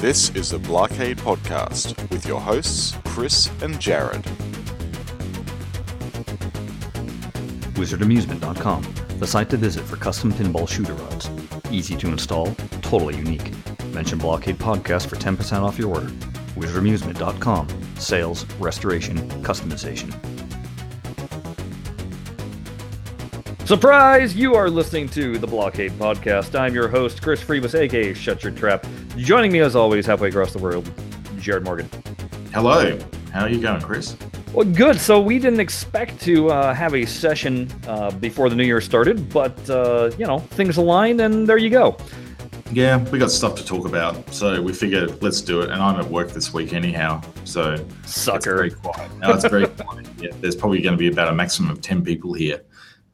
This is the Blockade Podcast with your hosts, Chris and Jared. WizardAmusement.com, the site to visit for custom pinball shooter rods. Easy to install, totally unique. Mention Blockade Podcast for 10% off your order. WizardAmusement.com, sales, restoration, customization. Surprise! You are listening to the Blockade Podcast. I'm your host, Chris Freebus, aka Shut Your Trap. Joining me as always, halfway across the world, Jared Morgan. Hello. How are you going, Chris? Well, good. So we didn't expect to uh, have a session uh, before the new year started, but uh, you know things aligned, and there you go. Yeah, we got stuff to talk about, so we figured let's do it. And I'm at work this week anyhow, so Sucker. It's very quiet. No, it's very quiet. Yeah, there's probably going to be about a maximum of ten people here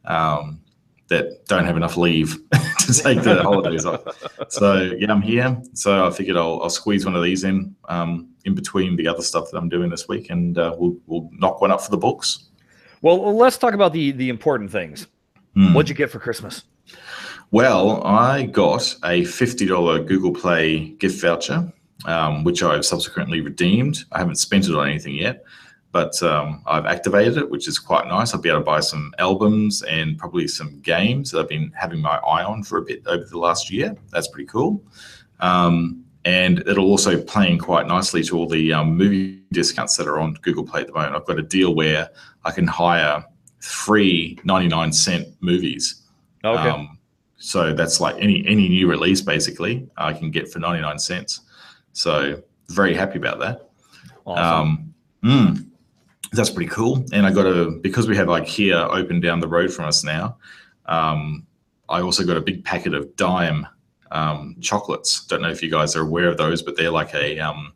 um, that don't have enough leave to take the holidays off. So yeah, I'm here. So I figured I'll, I'll squeeze one of these in um, in between the other stuff that I'm doing this week, and uh, we'll we'll knock one up for the books. Well, let's talk about the the important things. Hmm. What'd you get for Christmas? Well, I got a $50 Google Play gift voucher, um, which I've subsequently redeemed. I haven't spent it on anything yet, but um, I've activated it, which is quite nice. I'll be able to buy some albums and probably some games that I've been having my eye on for a bit over the last year. That's pretty cool. Um, and it'll also play in quite nicely to all the um, movie discounts that are on Google Play at the moment. I've got a deal where I can hire free 99 cent movies. Okay. Um, so that's like any any new release basically I can get for 99 cents. So very happy about that. awesome. Um, mm, that's pretty cool. And I got a because we have IKEA open down the road from us now. Um, I also got a big packet of Daim um, chocolates. Don't know if you guys are aware of those, but they're like a um,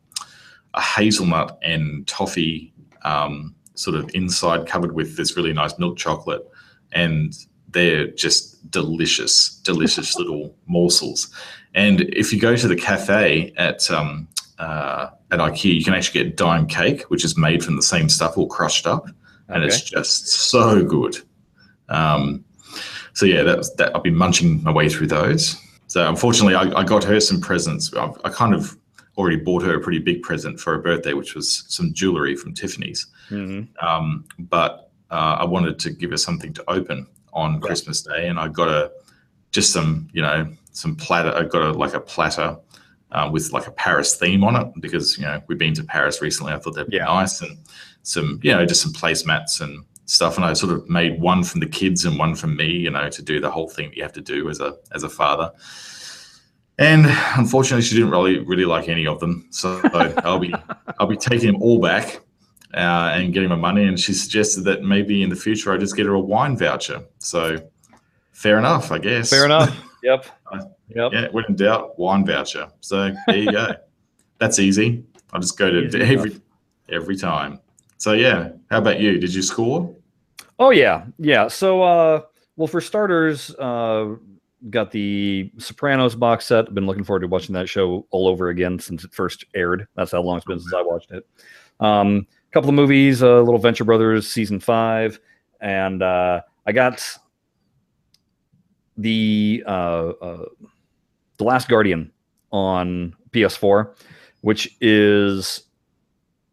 a hazelnut and toffee um, sort of inside covered with this really nice milk chocolate, and they're just delicious, delicious little morsels. And if you go to the cafe at um, uh, at IKEA, you can actually get Daim cake, which is made from the same stuff, all crushed up, and it's just so good. Um, so yeah, that, was, that I've been munching my way through those. So unfortunately, I, I got her some presents. I, I kind of already bought her a pretty big present for her birthday, which was some jewelry from Tiffany's. Mhm. Um, but uh, I wanted to give her something to open on Christmas Day, and I got a just some, you know, some platter. I got a like a platter uh, with like a Paris theme on it because you know we've been to Paris recently. I thought that'd be Yeah. nice, and some, you know, just some placemats and stuff. And I sort of made one from the kids and one from me, you know, to do the whole thing that you have to do as a as a father. And unfortunately, she didn't really really like any of them. So I'll be I'll be taking them all back uh, and getting my money. And she suggested that maybe in the future I just get her a wine voucher. So fair enough, I guess. Fair enough. Yep. Yep. Yeah, when in doubt, wine voucher. So there you go. That's easy. I just go to Easy every every time. So yeah, how about you? Did you score? Oh yeah, yeah. So, uh, well, for starters, uh, got the Sopranos box set. I've been looking forward to watching that show all over again since it first aired. That's how long it's been since I watched it. Um, a couple of movies, uh, Little Venture Brothers season five, and uh, I got the uh, uh, the Last Guardian on PS4, which is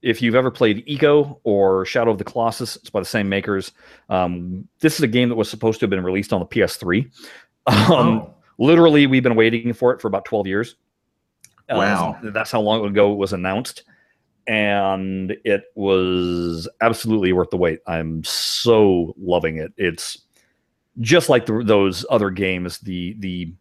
if you've ever played Ico or Shadow of the Colossus, it's by the same makers. Um, this is a game that was supposed to have been released on the PS3. Um, Oh. Literally, we've been waiting for it for about 12 years. Uh, Wow. that's how long ago it was announced. And it was absolutely worth the wait. I'm so loving it. It's just like the, those other games. The the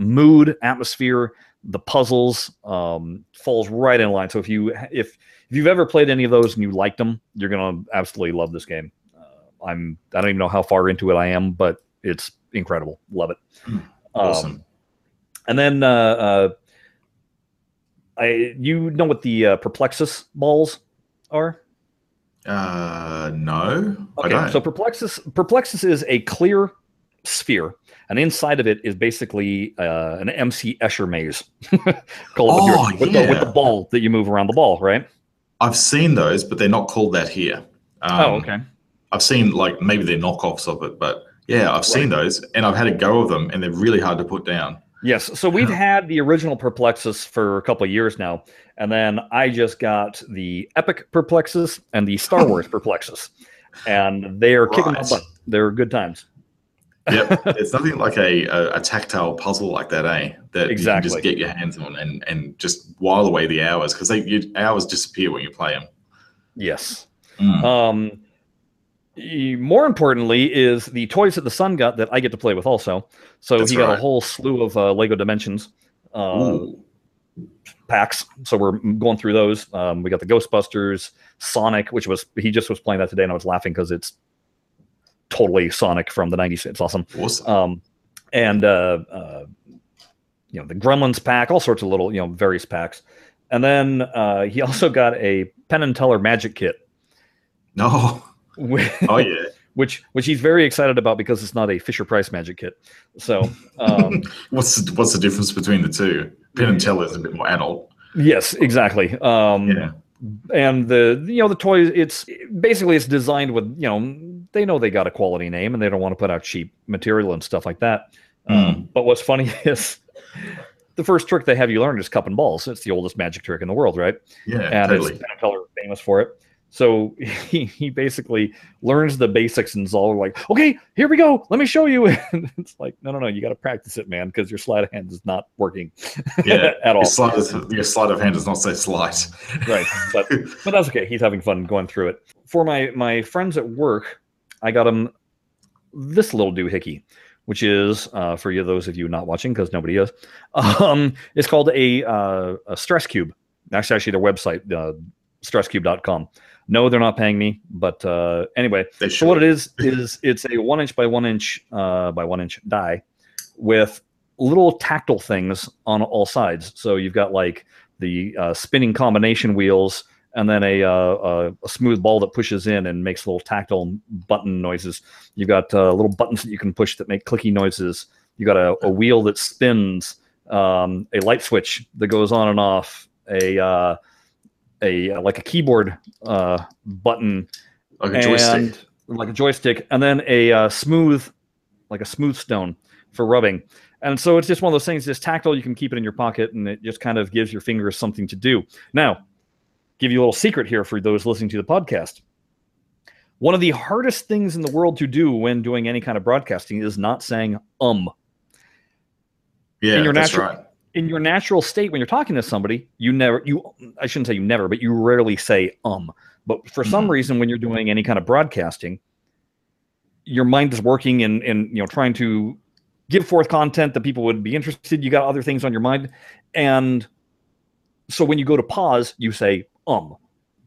mood, atmosphere, the puzzles um, falls right in line. So if you if if you've ever played any of those and you liked them, you're gonna absolutely love this game. Uh, I'm I don't even know how far into it I am, but it's incredible. Love it. Um, Awesome. and then uh, uh, I you know what the uh, Perplexus balls are? uh, no, Okay, so Perplexus Perplexus is a clear sphere, and inside of it is basically uh, an MC Escher maze. Called with, your- Oh, with, the, with the ball that you move around the ball, right? I've seen those, but they're not called that here. Um, oh, okay. I've seen like maybe they're knockoffs of it, but yeah, I've seen those and I've had a go of them, and they're really hard to put down. Yes. So we've had the original Perplexus for a couple of years now, and then I just got the Epic Perplexus and the Star Wars Perplexus, and they are kicking my Right. butt. They're good times. Yep. It's nothing like a, a, a tactile puzzle like that, eh? That you can just get your hands on and, and just while away the hours because they you, hours disappear when you play them. Yes. Mm. Um, more importantly, is the toys that the son got that I get to play with also. So That's he got right. a whole slew of uh, Lego Dimensions uh, packs. So we're going through those. Um, we got the Ghostbusters, Sonic, which was he just was playing that today, and I was laughing because it's totally Sonic from the '90s. It's awesome. Awesome. Um, and uh, uh, you know the Gremlins pack, all sorts of little you know various packs. And then uh, he also got a Penn and Teller Magic Kit. no. whi- Oh yeah. which which he's very excited about because it's not a Fisher Price Magic Kit. So um, what's the, what's the difference between the two? Penn and Teller is a bit more adult. yes, exactly. Um, Yeah. And the you know the toys, it's basically it's designed with you know they know they got a quality name and they don't want to put out cheap material and stuff like that. Um, but what's funny is the first trick they have you learn is cup and balls. It's the oldest magic trick in the world, right? Yeah. and totally. it's Penn famous for it. So he, he basically learns the basics and is all like, okay, here we go. Let me show you. And it's like, no, no, no, you got to practice it, man, because your sleight of hand is not working Yeah. at all. Your sleight, is, your sleight of hand is not so slight. Right. But but that's okay. He's having fun going through it. For my my friends at work, I got him this little doohickey, which is uh, for you those of you not watching because nobody is. Um, it's called a uh, a stress cube. That's actually their website, uh, stresscube.com. No, they're not paying me, but uh, anyway, They so what it is is it's a one inch by one inch uh, by one inch die with little tactile things on all sides. So you've got like the uh, spinning combination wheels and then a, uh, a, smooth ball that pushes in and makes little tactile button noises. You've got uh, little buttons that you can push that make clicky noises. You've got a, a wheel that spins, um, a light switch that goes on and off, a uh, a like a keyboard uh, button like a joystick. and like a joystick, and then a uh, smooth, like a smooth stone for rubbing. And so it's just one of those things. It's tactile. You can keep it in your pocket, and it just kind of gives your fingers something to do. Now, give you a little secret here for those listening to the podcast. One of the hardest things in the world to do when doing any kind of broadcasting is not saying um. Yeah, in your that's natural- right. In your natural state, when you're talking to somebody, you never you I shouldn't say you never, but you rarely say um. But for some Mhm. reason, when you're doing any kind of broadcasting, your mind is working and and you know trying to give forth content that people would be interested. You got other things on your mind, and so when you go to pause, you say um.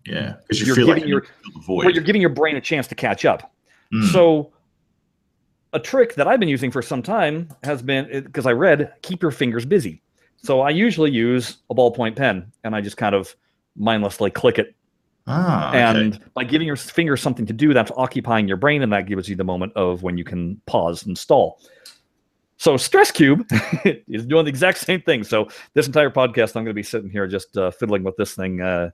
Yeah, because you You're feel like giving you your- need to fill the Where void. you're giving your brain a chance to catch up. Mm. So, a trick that I've been using for some time has been because I read keep your fingers busy. So I usually use a ballpoint pen and I just kind of mindlessly click it. ah, okay. And by giving your fingers something to do, that's occupying your brain and that gives you the moment of when you can pause and stall. So Stress Cube is doing the exact same thing. So this entire podcast, I'm going to be sitting here just uh, fiddling with this thing. Uh,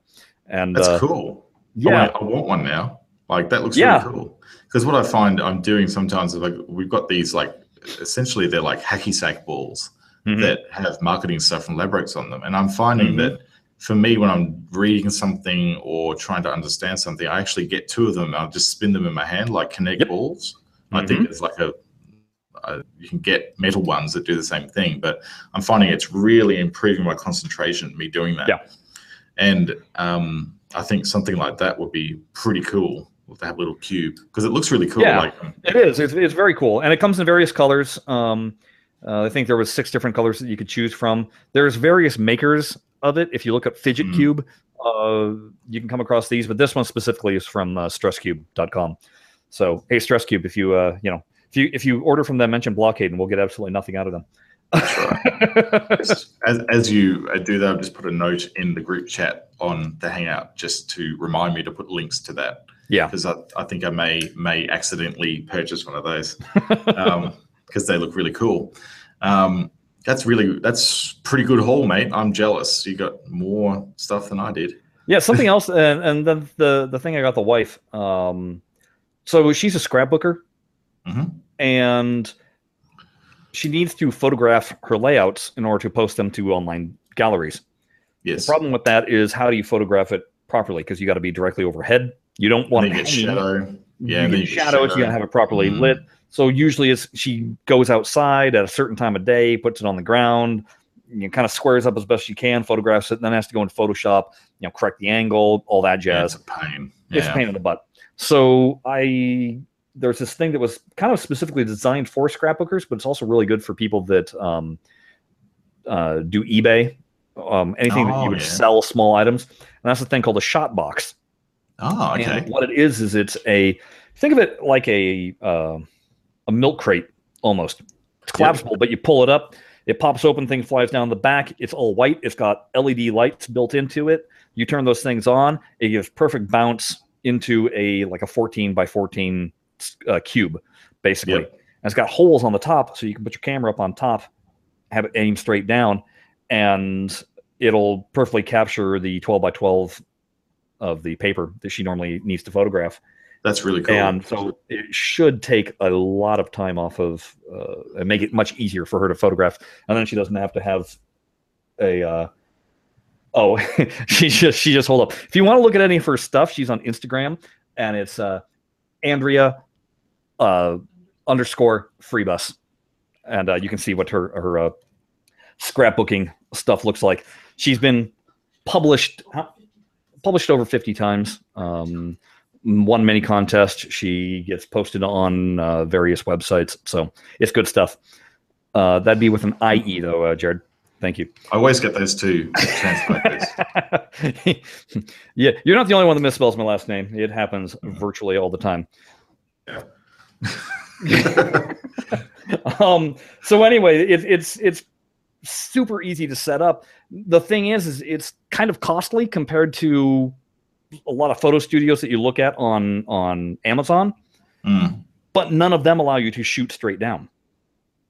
and that's uh, cool. I yeah, want, I want one now. Like that looks Yeah. really cool. Because what I find I'm doing sometimes is like we've got these like essentially they're like hacky sack balls Mhm. that have marketing stuff from Labrix on them, and I'm finding Mhm. that for me when I'm reading something or trying to understand something, I actually get two of them. I'll just spin them in my hand like Connect Yep. balls. I Mhm. think it's like a you can get metal ones that do the same thing, but I'm finding it's really improving my concentration. Me doing that, Yeah. and um, I think something like that would be pretty cool a little cube because it looks really cool. Yeah. Like, um, It is. It's, it's very cool, and it comes in various colors. Um, uh, I think there was six different colors that you could choose from. There's various makers of it. If you look up Fidget Mm. Cube, uh, you can come across these, but this one specifically is from uh, StressCube.com. So, hey, StressCube, if you uh, you know if you if you order from them, mention Blockade, and we'll get absolutely nothing out of them. as, as you uh, do that, I've just put a note in the group chat on the Hangout just to remind me to put links to that yeah, because I, I think I may may accidentally purchase one of those because they look really cool. Um, that's really that's pretty good haul, mate. I'm jealous. You got more stuff than I did. yeah. Something else, and and then the the thing I got the wife. Um, so she's a scrapbooker, Mhm. and she needs to photograph her layouts in order to post them to online galleries. Yes. The problem with that is how do you photograph it properly? Because you got to be directly overhead. You don't want to get hanging. shadow. Yeah, you then get you get. You gotta have it properly Mhm. lit. So usually, it's she goes outside at a certain time of day, puts it on the ground, you know, kind of squares up as best she can, photographs it, and then has to go into Photoshop, you know, correct the angle, all that Yeah, jazz. it's a pain. It's a pain in the butt. So I there's this thing that was kind of specifically designed for scrapbookers, but it's also really good for people that um, uh, do eBay, um, anything that Oh, you would yeah. sell small items. And that's the thing called a shot box. Oh, okay. And what it is is it's a think of it like a uh, a milk crate almost. It's collapsible, but you pull it up, it pops open, thing flies down the back. It's all white. It's got LED lights built into it. You turn those things on, it gives perfect bounce into a like a 14 by 14 uh, cube, basically. Yep. And it's got holes on the top, so you can put your camera up on top, have it aim straight down, and it'll perfectly capture the 12 by 12 of the paper that she normally needs to photograph. That's really cool. And so it should take a lot of time off of uh, and make it much easier for her to photograph. And then she doesn't have to have a. Uh, oh, she just she just hold up. If you want to look at any of her stuff, she's on Instagram, and it's uh, Andrea uh, underscore freebus, and uh, you can see what her her uh, scrapbooking stuff looks like. She's been published published over 50 times um, won many contests. She gets posted on uh, various websites. So it's good stuff. Uh, that'd be with an ie though uh, jared. Thank you. I always get those two yeah you're not the only one that misspells my last name. It happens virtually all the time um so anyway it, it's it's super easy to set up the thing is is it's kind of costly compared to a lot of photo studios that you look at on on amazon Mm. but none of them allow you to shoot straight down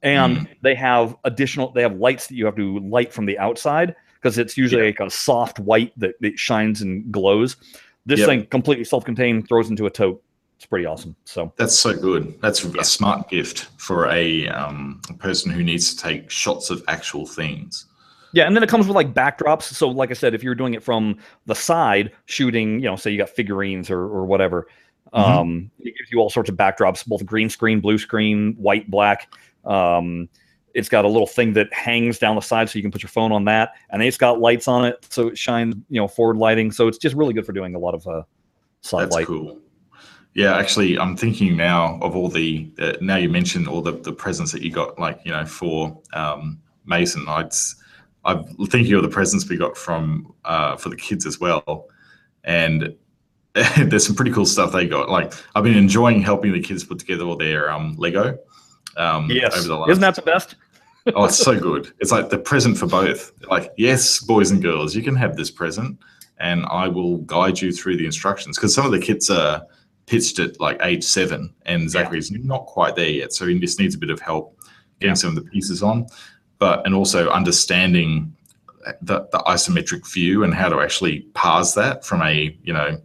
and Mm. they have additional they have lights that you have to light from the outside because it's usually like a soft white that, that shines and glows this Yep. thing completely self-contained throws into a tote it's pretty awesome so That's so good. That's a smart gift for a, um, a person who needs to take shots of actual things. Yeah, and then it comes with like backdrops. So, like I said, if you're doing it from the side, shooting, you know, say you got figurines or, or whatever, Mhm. um, it gives you all sorts of backdrops, both green screen, blue screen, white, black. Um, it's got a little thing that hangs down the side, so you can put your phone on that, and it's got lights on it, so it shines, you know, forward lighting. So it's just really good for doing a lot of uh, side That's light. cool. Yeah, actually, I'm thinking now of all the. Uh, now you mentioned all the the presents that you got, like you know, for um, Mason. I'd, I'm thinking of the presents we got from uh, for the kids as well, and there's some pretty cool stuff they got. Like I've been enjoying helping the kids put together all their um, Lego. Um, Yes, over the last, isn't that the best? oh, it's so good. It's like the present for both. Like, yes, boys and girls, you can have this present, and I will guide you through the instructions. Because some of the kids are pitched at like age seven, and Zachary's not quite there yet, so he just needs a bit of help getting Yeah. some of the pieces on. But and also understanding the, the isometric view and how to actually parse that from a you know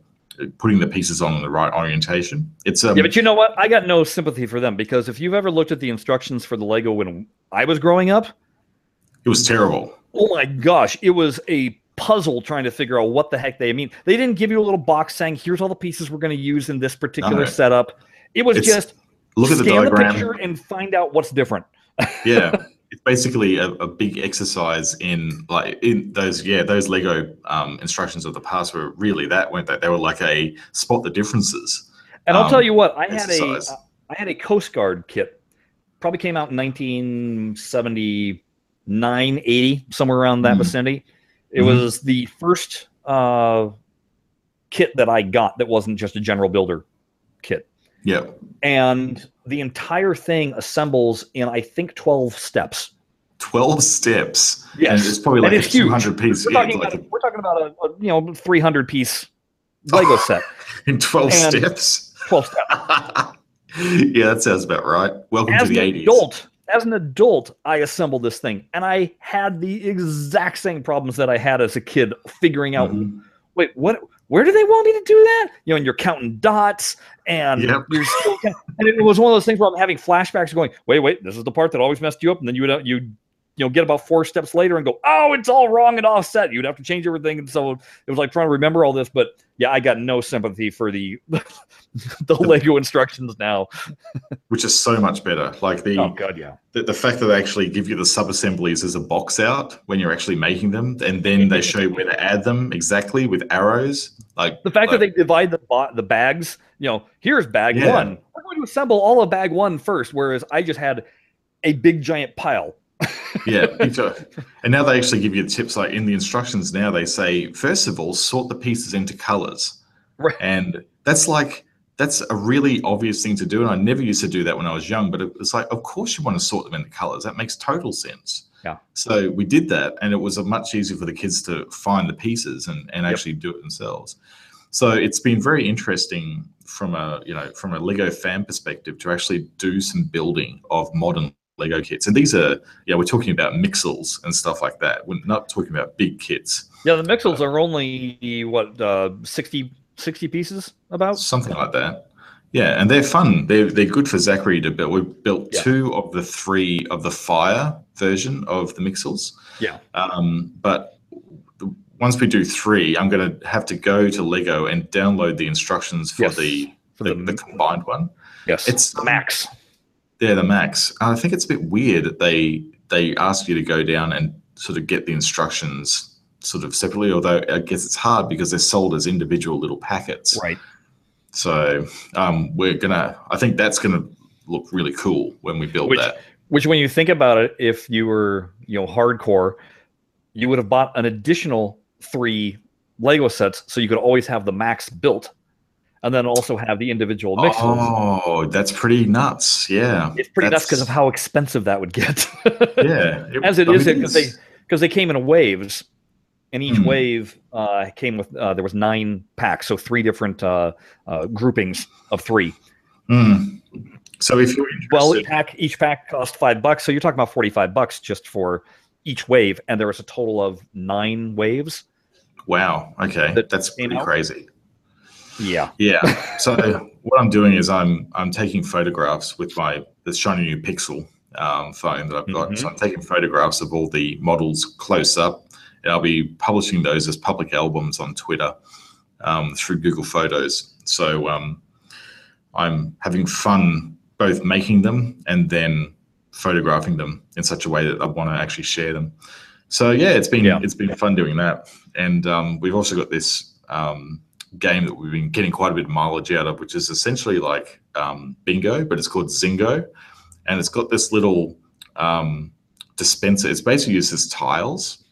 putting the pieces on in the right orientation. It's um, Yeah, but you know what? I got no sympathy for them because if you've ever looked at the instructions for the Lego when I was growing up, it was terrible. Oh my gosh, it was a puzzle trying to figure out what the heck they mean. They didn't give you a little box saying, "Here's all the pieces we're going to use in this particular No. setup." It was It's- just Look at the scan the diagram. picture and find out what's different. yeah it's basically a, a big exercise in like in those yeah those lego um, instructions of the past were really that weren't they they were like a spot the differences And I'll Um, tell you what, I had a uh, I had a Coast Guard kit. Probably came out in 1979, 80, somewhere around that Mhm. vicinity. It Mhm. was the first uh, kit that I got that wasn't just a general builder kit. yeah and the entire thing assembles in I think 12 steps. 12 steps Yes. and it's probably like it's a huge. 200 piece We're talking like about, we're talking about a, a you know 300 piece Lego set, in 12 and- steps 12 steps. yeah that sounds about right welcome As to the an 80s adult, as an adult, I assembled this thing, and I had the exact same problems that I had as a kid figuring out. Mhm. Wait, what? where do they want me to do that? You know, and you're counting dots and Yep. you're still, and it was one of those things where I'm having flashbacks going, wait, wait, this is the part that always messed you up. And then you would, you, you know, get about four steps later and go, oh, it's all wrong and offset. You'd have to change everything. And so it was like trying to remember all this. But yeah, I got no sympathy for the, the Lego instructions now. which is so much better. Like the, Oh, God, yeah. the the fact that they actually give you the sub assemblies as a box out when you're actually making them, and then they show you where to add them exactly with arrows. Like The fact like, that they divide the the bags, you know, here's bag Yeah. one. We're going to assemble all of bag one first, whereas I just had a big giant pile. Yeah, and now they actually give you tips. Like in the instructions, now they say first of all sort the pieces into colors, Right. and that's like that's a really obvious thing to do. And I never used to do that when I was young, but it was like, of course you want to sort them into colors. That makes total sense. Yeah. So we did that, and it was a much easier for the kids to find the pieces and, and Yep. actually do it themselves. So it's been very interesting from a you know from a Lego fan perspective to actually do some building of modern Lego kits. And these are yeah we're talking about mixels and stuff like that. We're not talking about big kits, Yeah, the Mixels are only what uh 60, 60 pieces about. something like that. Yeah, and they're fun. They're they're good for Zachary to build. We built Yeah. two of the three of the fire version of the mixels. Yeah. Um, but once we do three, I'm going to have to go to Lego and download the instructions for Yes, the, for the, the- the combined one. Yes, It's Max. They're the max. I think it's a bit weird that they they ask you to go down and sort of get the instructions sort of separately. Although I guess it's hard because they're sold as individual little packets. Right. So um, we're gonna. I think that's gonna look really cool when we build Which- that. Which, when you think about it, if you were you know hardcore, you would have bought an additional three Lego sets, so you could always have the Max built, and then also have the individual Mixels. Oh, that's pretty nuts. Yeah. it's pretty nuts because of how expensive that would get. Yeah. as it I is because they because they came in waves, and each Hmm. wave uh, came with uh, there was nine packs, so three different uh, uh, groupings of three. Mm. So if you're interested, Well, each pack each pack cost five bucks, so you're talking about forty five bucks just for each wave, and there was a total of nine waves. wow. Okay, that that's pretty out? crazy. Yeah, Yeah. So what I'm doing is I'm I'm taking photographs with my the shiny new Pixel um, phone that I've got. Mhm. So I'm taking photographs of all the models close up, and I'll be publishing those as public albums on Twitter um, through Google Photos. So um, I'm having fun both making them and then photographing them in such a way that I want to actually share them. So yeah, it's been Yeah. it's been fun doing that, and um, we've also got this um, game that we've been getting quite a bit of mileage out of, which is essentially like um, bingo, but it's called Zingo, and it's got this little um, dispenser. It's basically used as tiles.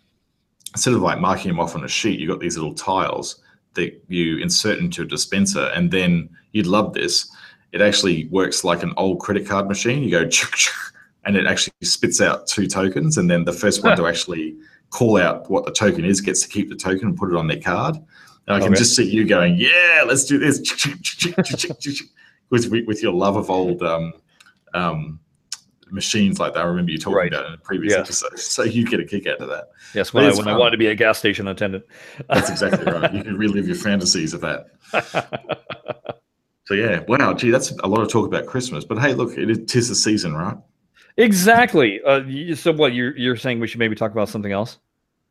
Instead of like marking them off on a sheet, you've got these little tiles that you insert into a dispenser, and then you'd love this. It actually works like an old credit card machine. You go, and it actually spits out two tokens, and then the first one to actually call out what the token is gets to keep the token and put it on their card. And I can Okay. just see you going, yeah, let's do this with with your love of old um, um, machines like that. I remember you talking Right. about in a previous Yeah. episode. So you get a kick out of that. yes. When, I, when I wanted to be a gas station attendant. That's exactly right. You can relive your fantasies of that. So yeah, wow, gee, that's a lot of talk about Christmas. But hey, look, it is the season, right? exactly. Uh, so what you're you're saying we should maybe talk about something else?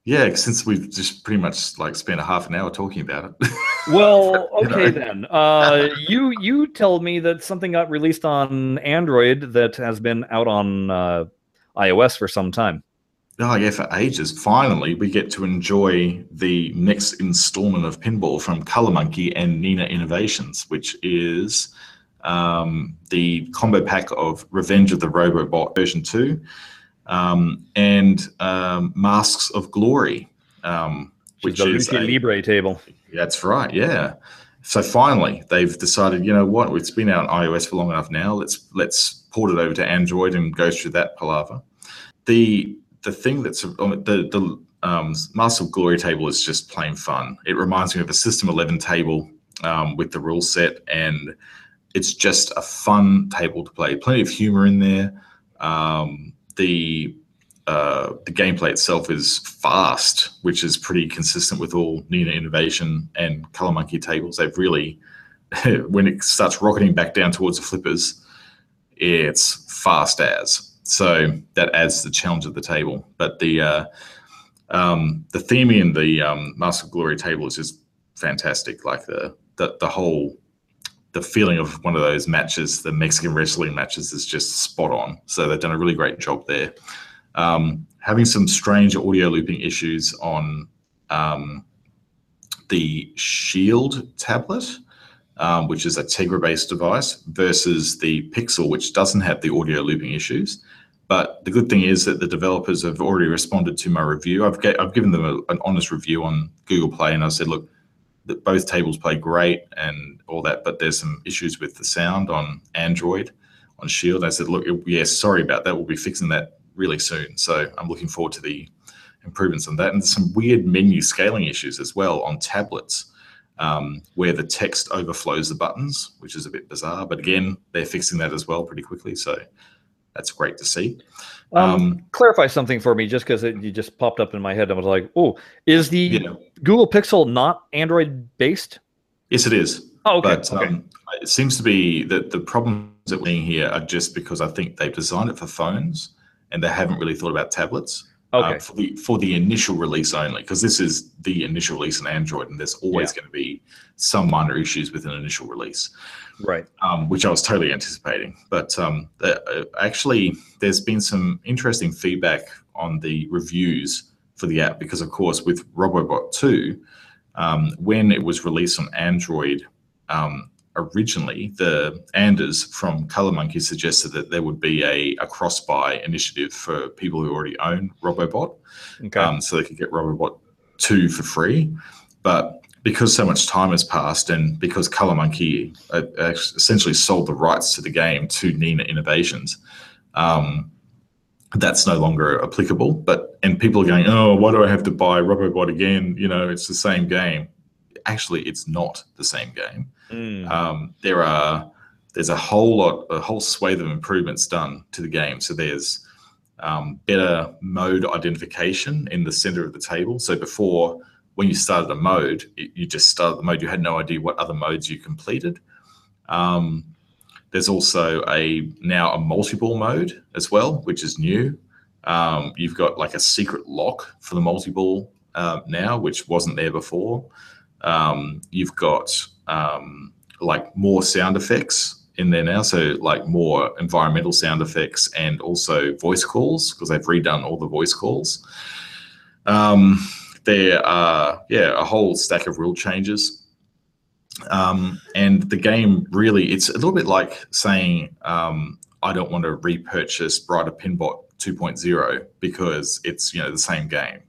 Yeah, since we've just pretty much like spent a half an hour talking about it. Well, know. okay then. Uh, you you told me that something got released on Android that has been out on uh, iOS for some time. Oh yeah, for ages. Finally, we get to enjoy the next installment of Pinball from Color Monkey and Nina Innovations, which is um, the combo pack of Revenge of the Robobot version two um, and um, Masks of Glory, um, Which is is the a- Libre table. That's right. Yeah. So finally, they've decided. You know what? It's been out on iOS for long enough now. Let's let's port it over to Android and go through that palaver. The the thing that's um, the the um, Masks of Glory table is just plain fun. It reminds me of a System 11 table um, with the rule set, and it's just a fun table to play. Plenty of humor in there. Um, the uh, the gameplay itself is fast, which is pretty consistent with all Nina Innovation and Color Monkey tables. They've really, when it starts rocketing back down towards the flippers, it's fast as. So that adds the challenge of the table. But the uh, um, the theming in the um, Mask of Glory table is just fantastic. Like the the, the whole the feeling of one of those matches, the Mexican wrestling matches, is just spot on. So they've done a really great job there. Um, having some strange audio looping issues on um, the Shield tablet, um, which is a Tegra based device, versus the Pixel, which doesn't have the audio looping issues. But the good thing is that the developers have already responded to my review. I've, get, I've given them a, an honest review on Google Play, and I said, look, both tables play great and all that, but there's some issues with the sound on Android on Shield. I said, look, yes, sorry about that. We'll be fixing that really soon. So I'm looking forward to the improvements on that. And some weird menu scaling issues as well on tablets. Um, where the text overflows the buttons, which is a bit bizarre. But again, they're fixing that as well pretty quickly. So that's great to see. Um, um, clarify something for me, just because you just popped up in my head. I was like, "Oh, is the yeah. Google Pixel not Android based?" Yes, it is. Oh, okay. But, okay. Um, it seems to be that the problems that we're seeing here are just because I think they've designed it for phones and they haven't really thought about tablets. Uh, okay. Uh, for the for the initial release only, because this is the initial release in Android, and there's always yeah. going to be some minor issues with an initial release right? Um, which I was totally anticipating. But um, the, uh, actually, there's been some interesting feedback on the reviews for the app because, of course, with Robobot 2, um, when it was released on Android um, originally, the Anders from Color Monkey suggested that there would be a, a cross buy initiative for people who already own Robobot. Okay. Um, so they could get Robobot 2 for free. But because so much time has passed and because Color Monkey uh, essentially sold the rights to the game to Nina Innovations, um, that's no longer applicable. But and people are going, oh, why do I have to buy Robobot again? You know, it's the same game. Actually, it's not the same game. Mm. Um, there are there's a whole lot, a whole swathe of improvements done to the game. So there's um, better mode identification in the center of the table. So before when you started a mode, you just started the mode. You had no idea what other modes you completed. Um, there's also a now a multi-ball mode as well, which is new. Um, you've got like a secret lock for the multi-ball uh, now, which wasn't there before. Um, you've got um, like more sound effects in there now, so like more environmental sound effects and also voice calls because they've redone all the voice calls. Um, there are yeah a whole stack of rule changes. Um, and the game really it's a little bit like saying um, i don't want to repurchase Bride of Pinbot 2.0 because it's you know the same game.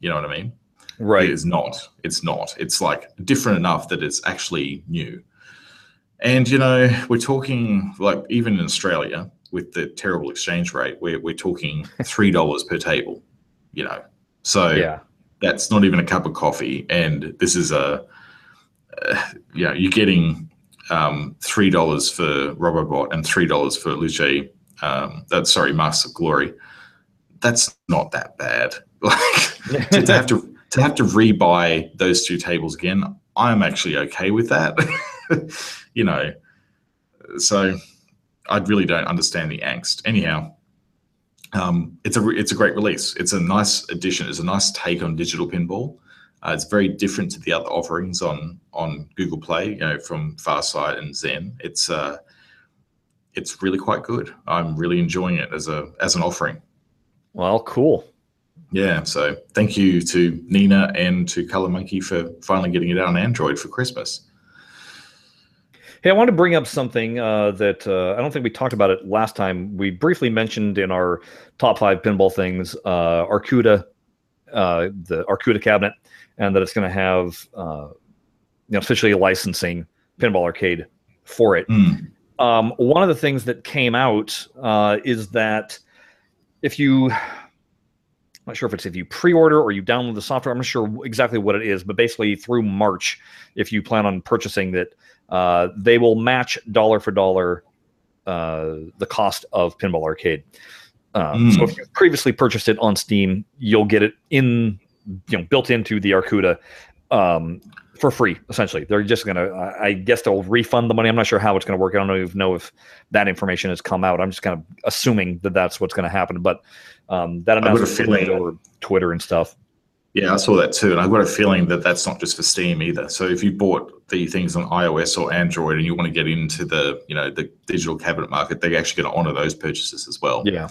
You know what i mean right it is not it's not it's like different enough that it's actually new and you know we're talking like even in australia with the terrible exchange rate we're, we're talking three dollars per table you know so yeah that's not even a cup of coffee, and this is a, uh, you know, you're getting um, three dollars for Robobot and three dollars for Luce. Um, that's sorry, Masks of Glory. That's not that bad. Like to, to have to to have to rebuy those two tables again, I'm actually okay with that. you know, so I really don't understand the angst. Anyhow, um, it's a it's a great release. It's a nice addition. It's a nice take on digital pinball. Uh, it's very different to the other offerings on on Google Play, you know, from Farsight and Zen. It's uh, it's really quite good. I'm really enjoying it as a as an offering. Well, cool. Yeah. So thank you to Nina and to Color Monkey for finally getting it out on Android for Christmas. Hey, I want to bring up something uh, that uh, I don't think we talked about it last time. We briefly mentioned in our top five pinball things, uh, Arcooda, uh, the Arcooda cabinet, and that it's going to have, uh, you know, officially licensing Pinball Arcade for it. Mm. Um, one of the things that came out uh, is that if you I'm not sure if it's if you pre-order or you download the software. I'm not sure exactly what it is, but basically through March, if you plan on purchasing that, uh, they will match dollar for dollar uh, the cost of Pinball Arcade. Um, So Mm. if you previously purchased it on Steam, you'll get it in, you know, built into the Arcooda um, for free. Essentially, they're just gonna. I I guess they'll refund the money. I'm not sure how it's gonna work. I don't even know if that information has come out. I'm just kind of assuming that that's what's gonna happen. But um, that announcement was made feeling- over Twitter and stuff. Yeah, I saw that too, and I've got a feeling that that's not just for Steam either. So if you bought the things on iOS or Android and you want to get into the you know the digital cabinet market, they're actually going to honor those purchases as well. Yeah.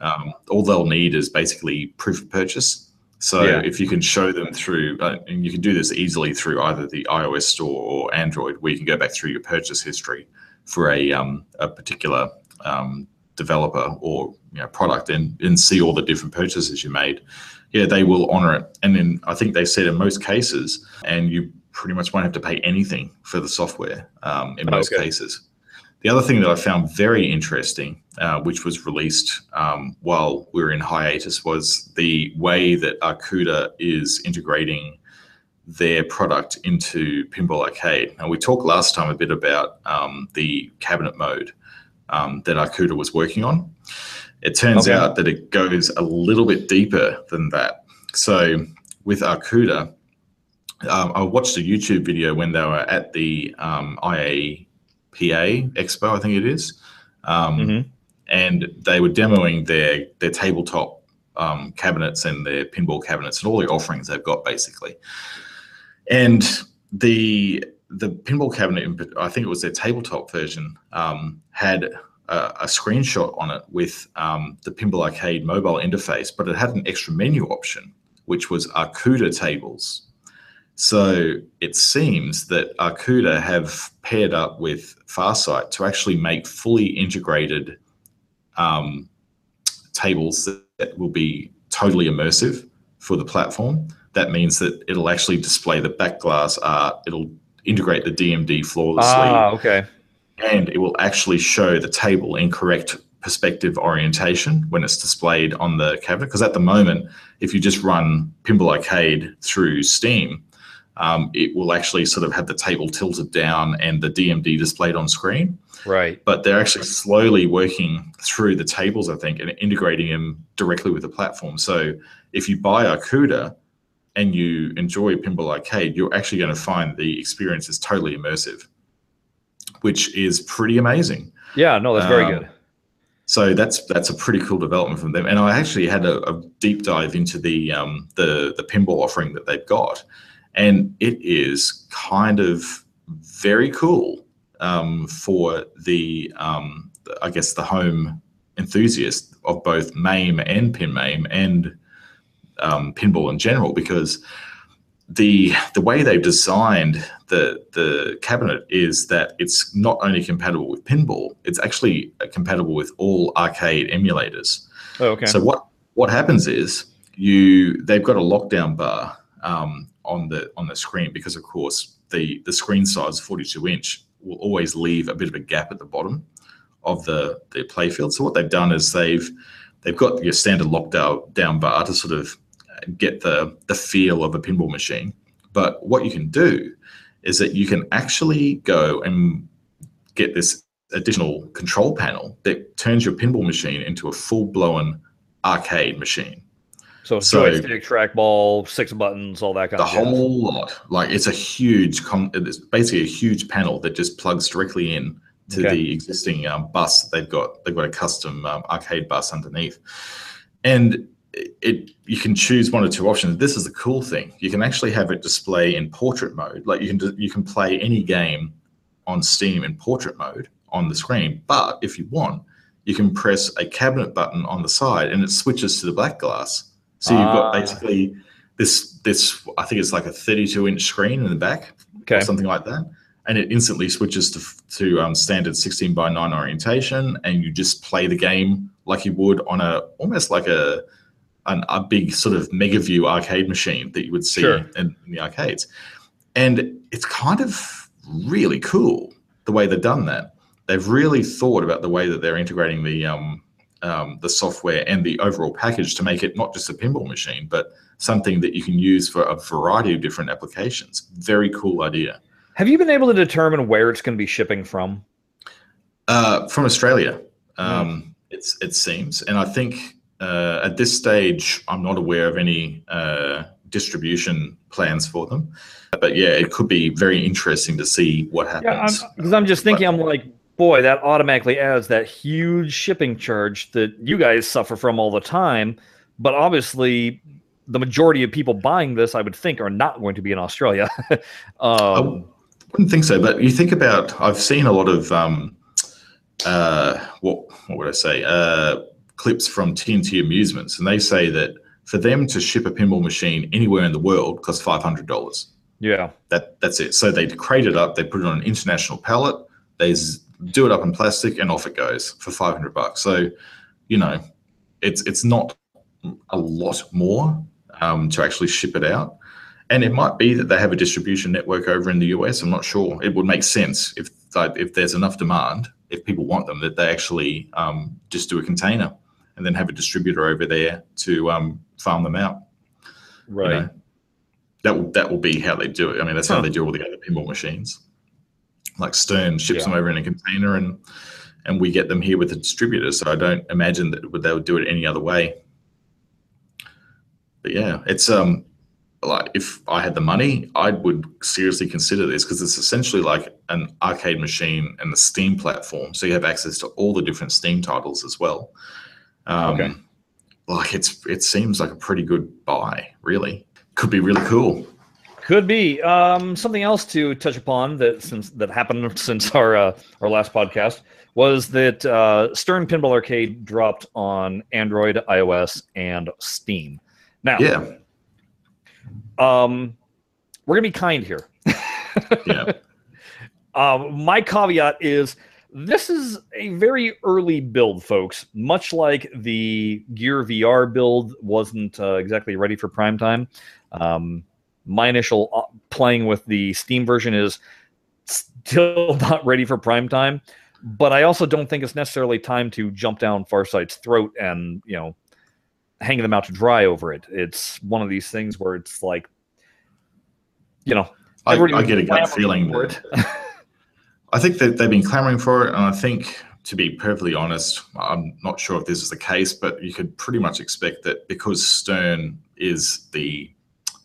Um, all they'll need is basically proof of purchase. So Yeah. if you can show them through, uh, and you can do this easily through either the iOS store or Android, where you can go back through your purchase history for a um, a particular um, developer or you know, product and, and see all the different purchases you made. Yeah, they will honor it. And then I think they said in most cases, and you pretty much won't have to pay anything for the software um, in most Okay. cases. The other thing that I found very interesting, uh, which was released um, while we were in hiatus, was the way that Arcooda is integrating their product into Pinball Arcade. Now, we talked last time a bit about um, the cabinet mode um, that Arcooda was working on. It turns Okay. out that it goes a little bit deeper than that. So, with Arcooda, um, I watched a YouTube video when they were at the um, IAAPA Expo, I think it is, um, Mhm. and they were demoing their their tabletop um, cabinets and their pinball cabinets and all the offerings they've got basically. And the the pinball cabinet, I think it was their tabletop version, um, had a, a screenshot on it with um, the Pinball Arcade mobile interface, but it had an extra menu option, which was Arcooda tables. So it seems that Arcooda have paired up with Farsight to actually make fully integrated um, tables that, will be totally immersive for the platform. That means that it'll actually display the back glass art. It'll integrate the DMD flawlessly Ah, okay. And it will actually show the table in correct perspective orientation when it's displayed on the cabinet. Because at the moment, if you just run Pinball Arcade through Steam, um, it will actually sort of have the table tilted down and the DMD displayed on screen. Right. But they're actually slowly working through the tables, I think, and integrating them directly with the platform. So if you buy Arcooda and you enjoy Pinball Arcade, you're actually going to find the experience is totally immersive, which is pretty amazing. Yeah. No, that's very Um, good. So that's that's a pretty cool development from them. And I actually had a, a deep dive into the um, the the pinball offering that they've got, and it is kind of very cool um, for the um, I guess the home enthusiast of both MAME and Pin MAME and um, pinball in general because the the way they've designed the the cabinet is that it's not only compatible with pinball, it's actually uh, compatible with all arcade emulators. Oh, okay. So what what happens is you they've got a lockdown bar um, on the on the screen because of course the the screen size 42 inch will always leave a bit of a gap at the bottom of the the playfield. So what they've done is they've they've got your standard lockdown down bar to sort of get the the feel of a pinball machine. But what you can do is that you can actually go and get this additional control panel that turns your pinball machine into a full blown arcade machine. so, so- joystick, trackball, six buttons, all that kind The of jazz. whole lot. Like it's a huge, com- it's basically a huge panel that just plugs directly in to Okay. the existing um, bus they've got. They've got a custom um, arcade bus underneath, and it, you can choose one or two options. This is the cool thing. You can actually have it display in portrait mode. Like you can you can play any game on Steam in portrait mode on the screen. But if you want, you can press a cabinet button on the side, and it switches to the black glass. So you've got Ah. basically this this I think it's like a 32 inch screen in the back Okay. or something like that, and it instantly switches to to um, standard 16 by 9 orientation, and you just play the game like you would on a almost like a an, a big sort of mega view arcade machine that you would see Sure. in, in the arcades, and it's kind of really cool the way they've done that. They've really thought about the way that they're integrating the um, um, the software and the overall package to make it not just a pinball machine, but something that you can use for a variety of different applications. Very cool idea. Have you been able to determine where it's going to be shipping from? Uh, from Australia. Um, Hmm. It's it seems, and I think uh, at this stage, I'm not aware of any uh, distribution plans for them. But yeah, it could be very interesting to see what happens. Yeah, because I'm, I'm, just thinking, I'm like, boy, that automatically adds that huge shipping charge that you guys suffer from all the time. But obviously, the majority of people buying this, I would think, are not going to be in Australia. um, I wouldn't think so, but you think about. I've seen a lot of um, uh, what what would I say? Uh, clips from TNT Amusements, and they say that for them to ship a pinball machine anywhere in the world costs five hundred dollars. Yeah, that that's it. So they crate it up, they put it on an international pallet, they do it up in plastic, and off it goes for five hundred bucks. So, you know, it's it's not a lot more um, to actually ship it out. And it might be that they have a distribution network over in the US. I'm not sure. It would make sense if if there's enough demand, if people want them, that they actually um, just do a container and then have a distributor over there to um, farm them out. Right. You know, that will that will be how they do it. I mean, that's huh. how they do all the other pinball machines. Like Stern ships yeah. them over in a container, and and we get them here with a distributor. So I don't imagine that they would do it any other way. But yeah, it's um like if I had the money, I would seriously consider this because it's essentially like an arcade machine and the Steam platform. So you have access to all the different Steam titles as well. Um, okay. Like it's it seems like a pretty good buy. Really, could be really cool. Could be um, something else to touch upon that since that happened since our uh, our last podcast was that uh, Stern Pinball Arcade dropped on Android, iOS, and Steam. Now, yeah, um, we're gonna be kind here. yeah. Um, my caveat is this is a very early build, folks. Much like the Gear VR build wasn't uh, exactly ready for prime time. Um, my initial uh, playing with the Steam version is still not ready for prime time, but I also don't think it's necessarily time to jump down Farsight's throat and you know hang them out to dry over it. It's one of these things where it's like, you know, I, I get a gut feeling. I think that they've been clamoring for it, and I think, to be perfectly honest, I'm not sure if this is the case, but you could pretty much expect that because Stern is the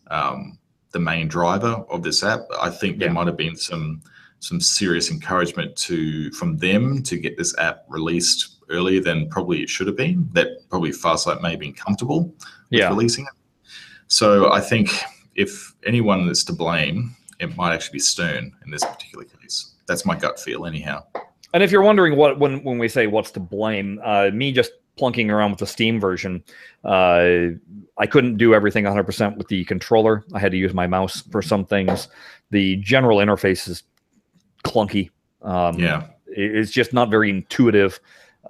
um, the main driver of this app, I think yeah. there might have been some some serious encouragement to from them to get this app released earlier than probably it should have been. That probably Farsight may have been comfortable with yeah. releasing it. So I think if anyone is to blame, it might actually be Stern in this particular case that's my gut feel, anyhow. And if you're wondering what when when we say what's to blame, uh, me just plunking around with the Steam version, uh, I couldn't do everything 100% with the controller. I had to use my mouse for some things. The general interface is clunky. Um, yeah, it's just not very intuitive.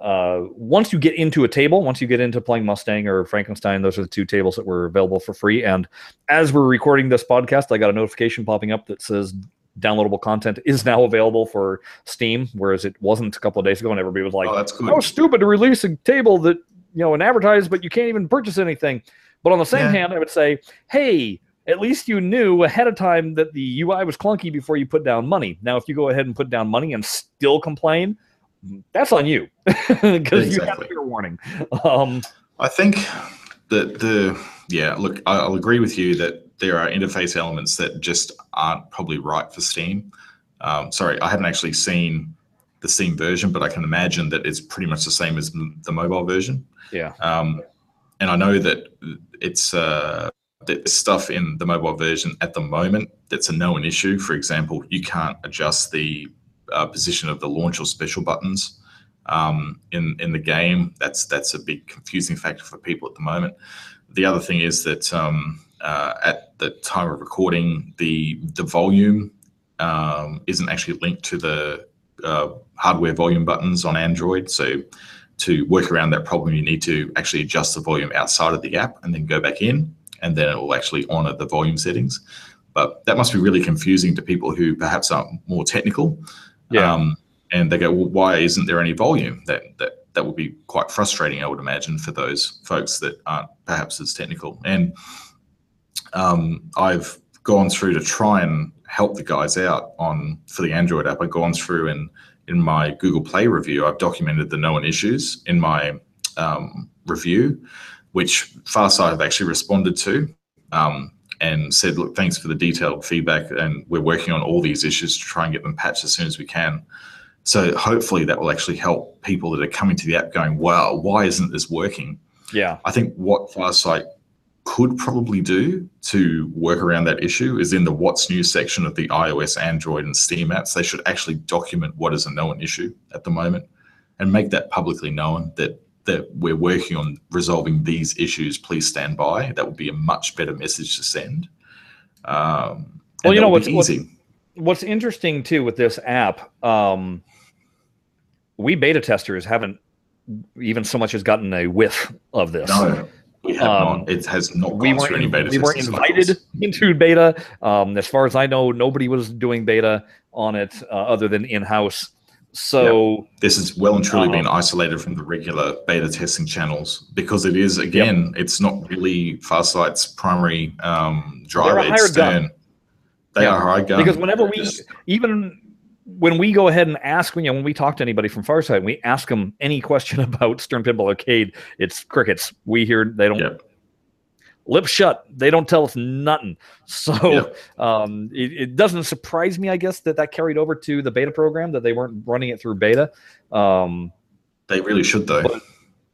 Uh, once you get into a table, once you get into playing Mustang or Frankenstein, those are the two tables that were available for free. And as we're recording this podcast, I got a notification popping up that says downloadable content is now available for Steam, whereas it wasn't a couple of days ago, and everybody was like, "Oh, that's good." How stupid to release a table that you know and advertise, but you can't even purchase anything. But on the same yeah. hand, I would say, "Hey, at least you knew ahead of time that the UI was clunky before you put down money. Now, if you go ahead and put down money and still complain, that's on you because exactly. you have fair warning." Um, I think that the yeah, look, I'll agree with you that there are interface elements that just aren't probably right for Steam. Um, sorry, I haven't actually seen the Steam version, but I can imagine that it's pretty much the same as the mobile version. Yeah. Um, and I know that it's uh, stuff in the mobile version at the moment that's a known issue. For example, you can't adjust the uh, position of the launch or special buttons um, in in the game. That's that's a big confusing factor for people at the moment. The other thing is that um, uh, at the time of recording, the the volume um, isn't actually linked to the uh, hardware volume buttons on Android. So to work around that problem, you need to actually adjust the volume outside of the app and then go back in, and then it will actually honor the volume settings. But that must be really confusing to people who perhaps aren't more technical. Yeah. Um, and they go, well, why isn't there any volume? That that that would be quite frustrating, I would imagine, for those folks that aren't perhaps as technical. And um, I've gone through to try and help the guys out on for the Android app. I've gone through and in my Google Play review, I've documented the known issues in my um, review, which Farsight have actually responded to um, and said, look, thanks for the detailed feedback. And we're working on all these issues to try and get them patched as soon as we can. So hopefully that will actually help people that are coming to the app going, wow, why isn't this working? Yeah. I think what Farsight could probably do to work around that issue is in the what's new section of the iOS, Android, and Steam apps. They should actually document what is a known issue at the moment and make that publicly known that that we're working on resolving these issues. Please stand by. That would be a much better message to send. Um, well, you know what's what's, easy. what's interesting too with this app. Um, we beta testers haven't even so much as gotten a whiff of this. No, we have Um, not. It has not we weren't, through any beta we weren't invited into beta. Um, as far as I know, nobody was doing beta on it uh, other than in house. So This has well and truly been isolated from the regular beta testing channels because it is again, it's not really Farsight's primary um, driver. it's hired gun. They Yeah. are hired gun. because whenever we Just- even when we go ahead and ask you know when we talk to anybody from Farsight, we ask them any question about Stern Pinball Arcade. It's crickets. We hear they don't Yep. lip shut. They don't tell us nothing. So Yep. um, it, it doesn't surprise me, I guess, that that carried over to the beta program that they weren't running it through beta. Um, they really should though.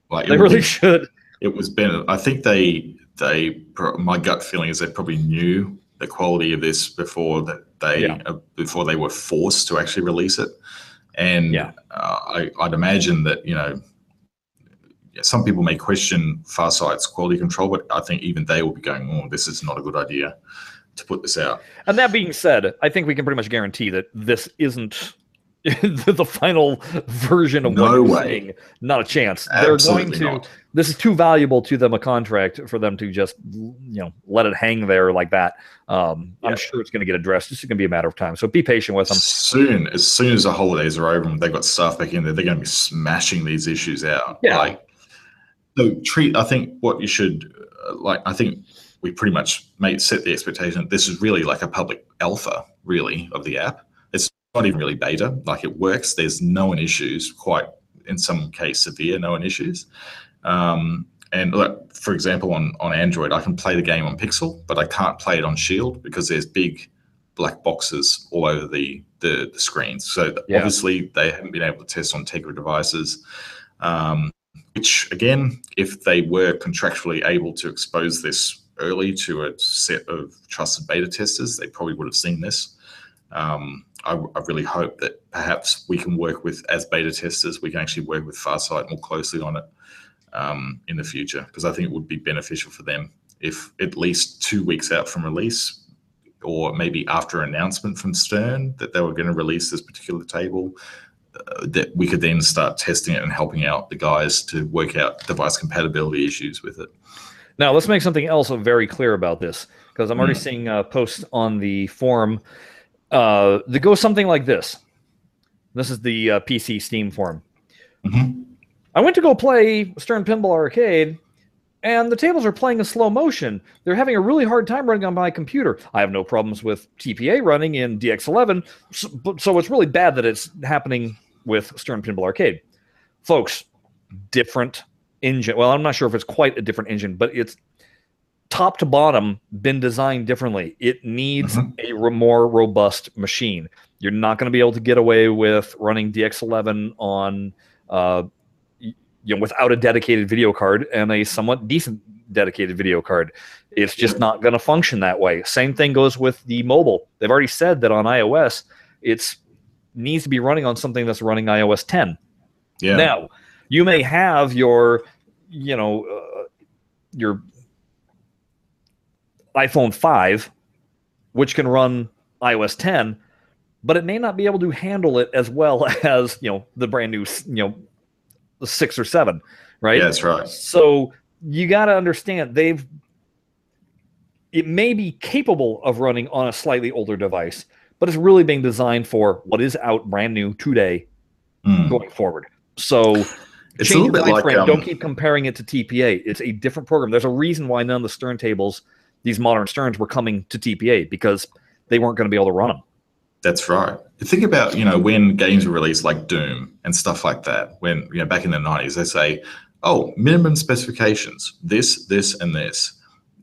Like they really be- should. it was been i think they they my gut feeling is they probably knew the quality of this before that they Yeah. uh, before they were forced to actually release it and Yeah. uh, I, i'd imagine that you know some people may question farsight's quality control but i think even they will be going oh this is not a good idea to put this out And that being said, I think we can pretty much guarantee that this isn't the final version of what No you're way. saying. Not a chance. They're going to. not. This is too valuable to them a contract for them to just you know let it hang there like that. Um, Yeah. I'm sure it's going to get addressed. It's going to be a matter of time. So be patient with them. soon as soon as the holidays are over and they've got staff back in there they're going to be smashing these issues out Yeah. like so treat i think what you should uh, like i think we pretty much made set the expectation that this is really like a public alpha really of the app it's not even really beta like it works there's known issues quite in some case severe known issues um, and look, for example on on android i can play the game on pixel but i can't play it on shield because there's big black boxes all over the the, the screens. So Yeah. obviously they haven't been able to test on Tegra devices. Um, which again, if they were contractually able to expose this early to a set of trusted beta testers, they probably would have seen this. Um, I, I really hope that perhaps we can work with, as beta testers, we can actually work with Farsight more closely on it um, in the future because I think it would be beneficial for them if at least two weeks out from release or maybe after announcement from Stern that they were going to release this particular table, uh, that we could then start testing it and helping out the guys to work out device compatibility issues with it. Now, let's make something else very clear about this because I'm already Mm. seeing uh, posts on the forum uh, that go something like this. This is the uh, PC Steam forum. Mhm. I went to go play Stern Pinball Arcade, and the tables are playing in slow motion. They're having a really hard time running on my computer. I have no problems with TPA running in DX11, so, but- so it's really bad that it's happening with Stern Pinball Arcade. Folks, different engine. Well, I'm not sure if it's quite a different engine, but it's top to bottom been designed differently. It needs Mhm. a re- more robust machine. You're not going to be able to get away with running DX11 on, uh, you know, without a dedicated video card and a somewhat decent dedicated video card. It's just not going to function that way. Same thing goes with the mobile. They've already said that on iOS, it's needs to be running on something that's running iOS 10. Yeah. Now, you may have your, you know, uh, your iPhone 5, which can run iOS 10, but it may not be able to handle it as well as, you know, the brand new, you know, 6 or 7, right? yeah, that's right. So you got to understand they've it may be capable of running on a slightly older device, but it's really being designed for what is out brand new today Mm. going forward. So It's a little bit like um, Don't keep comparing it to TPA. It's a different program. There's a reason why none of the Stern tables, these modern Sterns, were coming to TPA because they weren't going to be able to run them. That's right. Think about you know when games were released like Doom and stuff like that. When you know back in the nineties, they say, "Oh, minimum specifications: this, this, and this."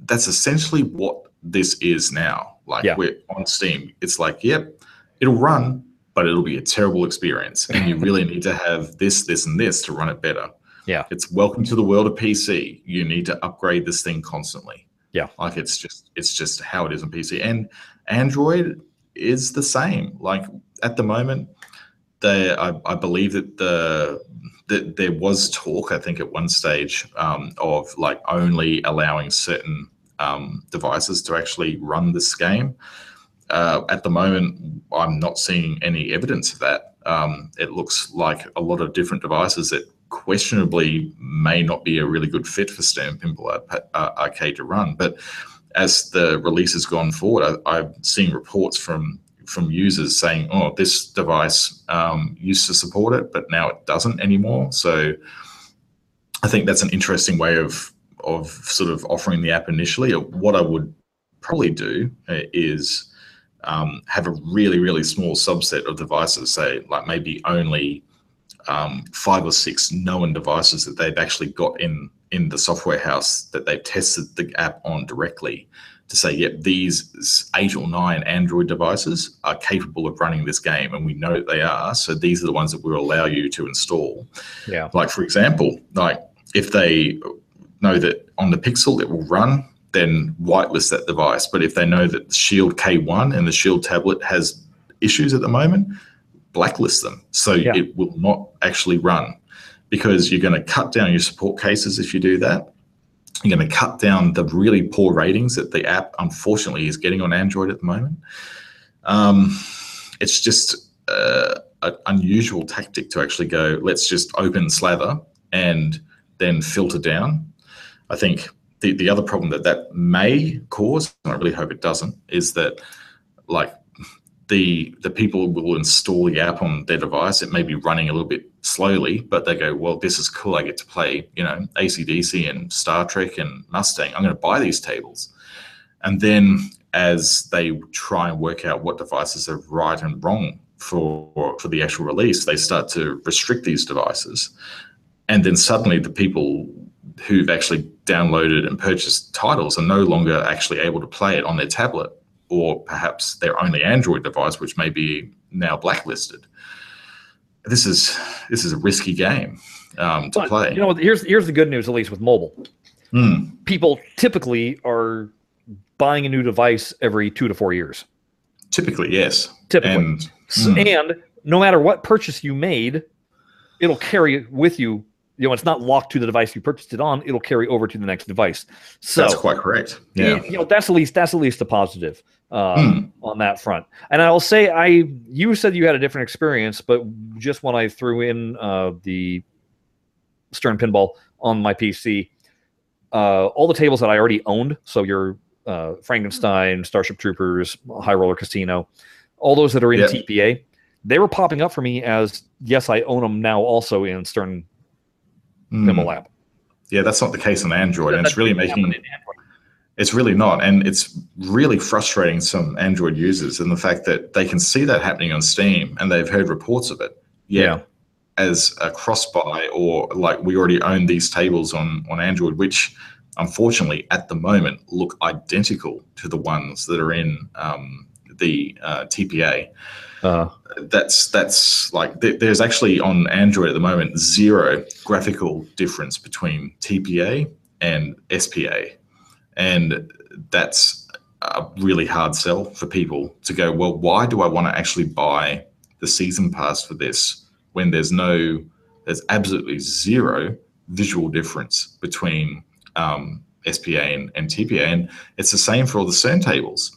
That's essentially what this is now. Like Yeah. we're on Steam. It's like, yep, it'll run, but it'll be a terrible experience, and you really need to have this, this, and this to run it better. Yeah. It's welcome to the world of PC. You need to upgrade this thing constantly. Yeah. Like it's just it's just how it is on PC. And Android is the same. Like at the moment, they I, I believe that the that there was talk, I think at one stage, um, of like only allowing certain um, devices to actually run this game. Uh, at the moment, I'm not seeing any evidence of that. Um, it looks like a lot of different devices that questionably may not be a really good fit for Pinball Ar- uh, Arcade to run. But as the release has gone forward, I, I'm seeing reports from from users saying, "Oh, this device um, used to support it, but now it doesn't anymore." So I think that's an interesting way of of sort of offering the app initially. What I would probably do uh, is um, have a really really small subset of devices, say like maybe only um, five or six known devices that they've actually got in in the software house that they've tested the app on directly to say, yep, these eight or nine Android devices are capable of running this game, and we know that they are. So these are the ones that we'll allow you to install. Yeah. Like for example, like if they know that on the Pixel it will run, then whitelist that device. But if they know that the Shield K1 and the Shield tablet has issues at the moment, blacklist them so Yeah. it will not actually run because you're going to cut down your support cases if you do that. You're going to cut down the really poor ratings that the app unfortunately is getting on Android at the moment. Um, it's just uh, an unusual tactic to actually go, let's just open slather and then filter down. I think the, the other problem that that may cause, and I really hope it doesn't, is that like the the people will install the app on their device. It may be running a little bit slowly, but they go, well, this is cool. I get to play, you know, ACDC and Star Trek and Mustang. I'm going to buy these tables. And then as they try and work out what devices are right and wrong for for the actual release, they start to restrict these devices. And then suddenly the people who've actually downloaded and purchased titles are no longer actually able to play it on their tablet or perhaps their only Android device, which may be now blacklisted. This is this is a risky game um, to But, play. You know, here's here's the good news, at least with mobile. Hmm. People typically are buying a new device every two to four years. Typically, yes. Typically. And S- Hmm. And no matter what purchase you made, it'll carry with you. You know, it's not locked to the device you purchased it on. It'll carry over to the next device. So that's quite correct. Yeah. you know, that's at least that's at least a positive uh, Hmm. on that front. And I'll say, I you said you had a different experience, but just when I threw in uh, the Stern Pinball on my PC, uh, all the tables that I already owned, so your uh, Frankenstein, Starship Troopers, High Roller Casino, all those that are in Yep. TPA, they were popping up for me as yes, I own them now also in Stern Hmm. Pinball app. Yeah, that's not the case on Android, and it's really making. It's really not, and it's really frustrating some Android users, and the fact that they can see that happening on Steam and they've heard reports of it. Yet, Yeah. as a cross buy or like we already own these tables on on Android, which unfortunately at the moment look identical to the ones that are in um, the uh, TPA. Uh, That's that's like th- there's actually on Android at the moment zero graphical difference between TPA and SPA, and that's a really hard sell for people to go. Well, why do I want to actually buy the season pass for this when there's no, there's absolutely zero visual difference between um, SPA and, and TPA, and it's the same for all the Stern tables.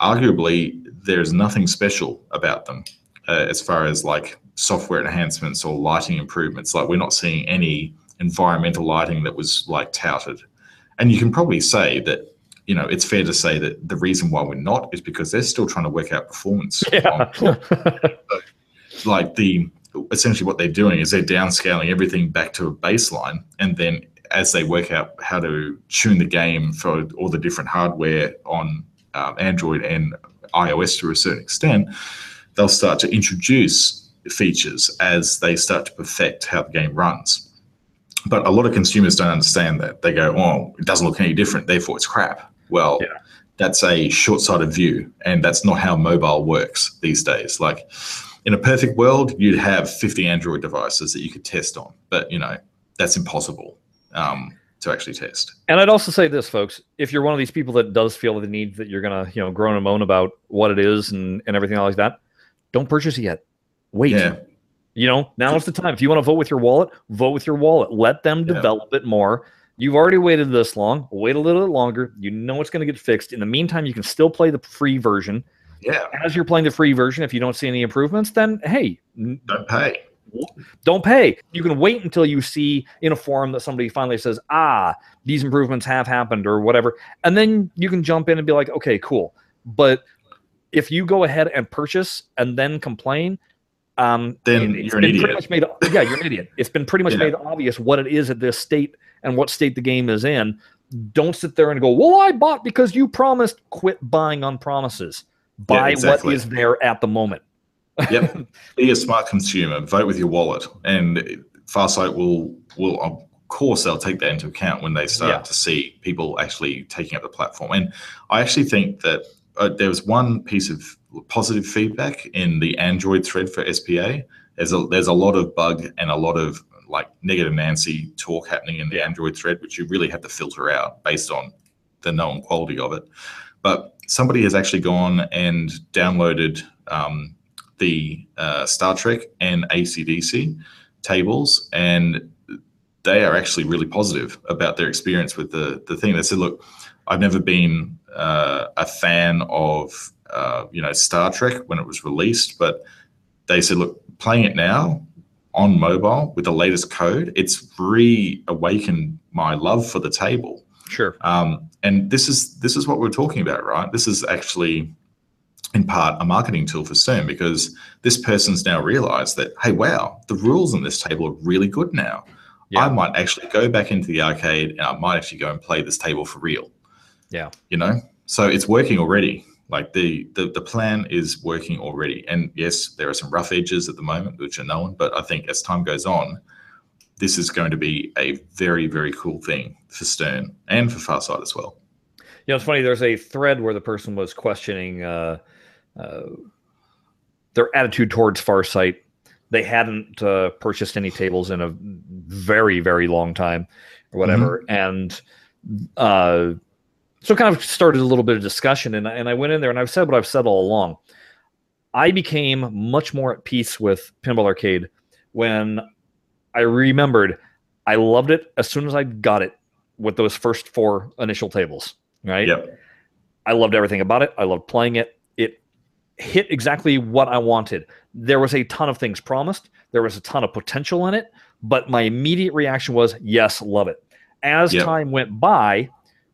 Arguably, there's nothing special about them uh, as far as like software enhancements or lighting improvements. Like we're not seeing any environmental lighting that was like touted. And you can probably say that, you know, it's fair to say that the reason why we're not is because they're still trying to work out performance. yeah. Like the essentially what they're doing is they're downscaling everything back to a baseline, and then as they work out how to tune the game for all the different hardware on um, Android and iOS to a certain extent, they'll start to introduce features as they start to perfect how the game runs. But a lot of consumers don't understand that. They go, "Oh, it doesn't look any different, therefore it's crap." Well, Yeah. that's a short-sighted view, and that's not how mobile works these days. Like in a perfect world, you'd have 50 Android devices that you could test on, but you know that's impossible um, to actually test. And I'd also say this, folks: if you're one of these people that does feel the need that you're gonna, you know, groan and moan about what it is and and everything like that, don't purchase it yet. Wait. Yeah, You know, now is the time. If you want to vote with your wallet, vote with your wallet. Let them Yeah. develop it more. You've already waited this long. Wait a little bit longer. You know it's going to get fixed. In the meantime, you can still play the free version. yeah. As you're playing the free version, if you don't see any improvements, then hey, Don't pay. don't pay. You can wait until you see in a forum that somebody finally says, ah, these improvements have happened or whatever. And then you can jump in and be like, okay, cool. But if you go ahead and purchase and then complain, um, Then you're an idiot. Pretty much made, yeah, you're an idiot. It's been pretty much Yeah. made obvious what it is at this state and what state the game is in. Don't sit there and go, well, I bought because you promised. Quit buying on promises. Buy exactly. what is there at the moment. Yep. Be a smart consumer. Vote with your wallet, and Farsight will will of course they'll take that into account when they start Yeah. to see people actually taking up the platform. And I actually think that uh, there was one piece of positive feedback in the Android thread for SPA. There's a there's a lot of bug and a lot of like negative Nancy talk happening in the Android thread, which you really have to filter out based on the known quality of it. But somebody has actually gone and downloaded um, the uh, Star Trek and ACDC tables, and they are actually really positive about their experience with the the thing. They said, "Look, I've never been uh, a fan of uh, you know Star Trek when it was released, but they said, look, playing it now on mobile with the latest code, it's reawakened my love for the table." Sure. Um, and this is this is what we're talking about, right? This is actually in part a marketing tool for Stern because this person's now realized that, hey, wow, the rules on this table are really good now. Yeah. I might actually go back into the arcade and I might actually go and play this table for real. Yeah. You know? So it's working already. Like the, the the plan is working already. And yes, there are some rough edges at the moment, which are known, but I think as time goes on, this is going to be a very, very cool thing for Stern and for Farsight as well. You know, it's funny. There's a thread where the person was questioning uh, uh, their attitude towards Farsight. They hadn't uh, purchased any tables in a very, very long time, or whatever, and uh, so kind of started a little bit of discussion. And and I went in there and I've said what I've said all along. I became much more at peace with Pinball Arcade when I remembered I loved it as soon as I got it with those first four initial tables right? Yep. I loved everything about it. I loved playing it. It hit exactly what I wanted. There was a ton of things promised. There was a ton of potential in it, but my immediate reaction was yes, love it. As Yep. time went by,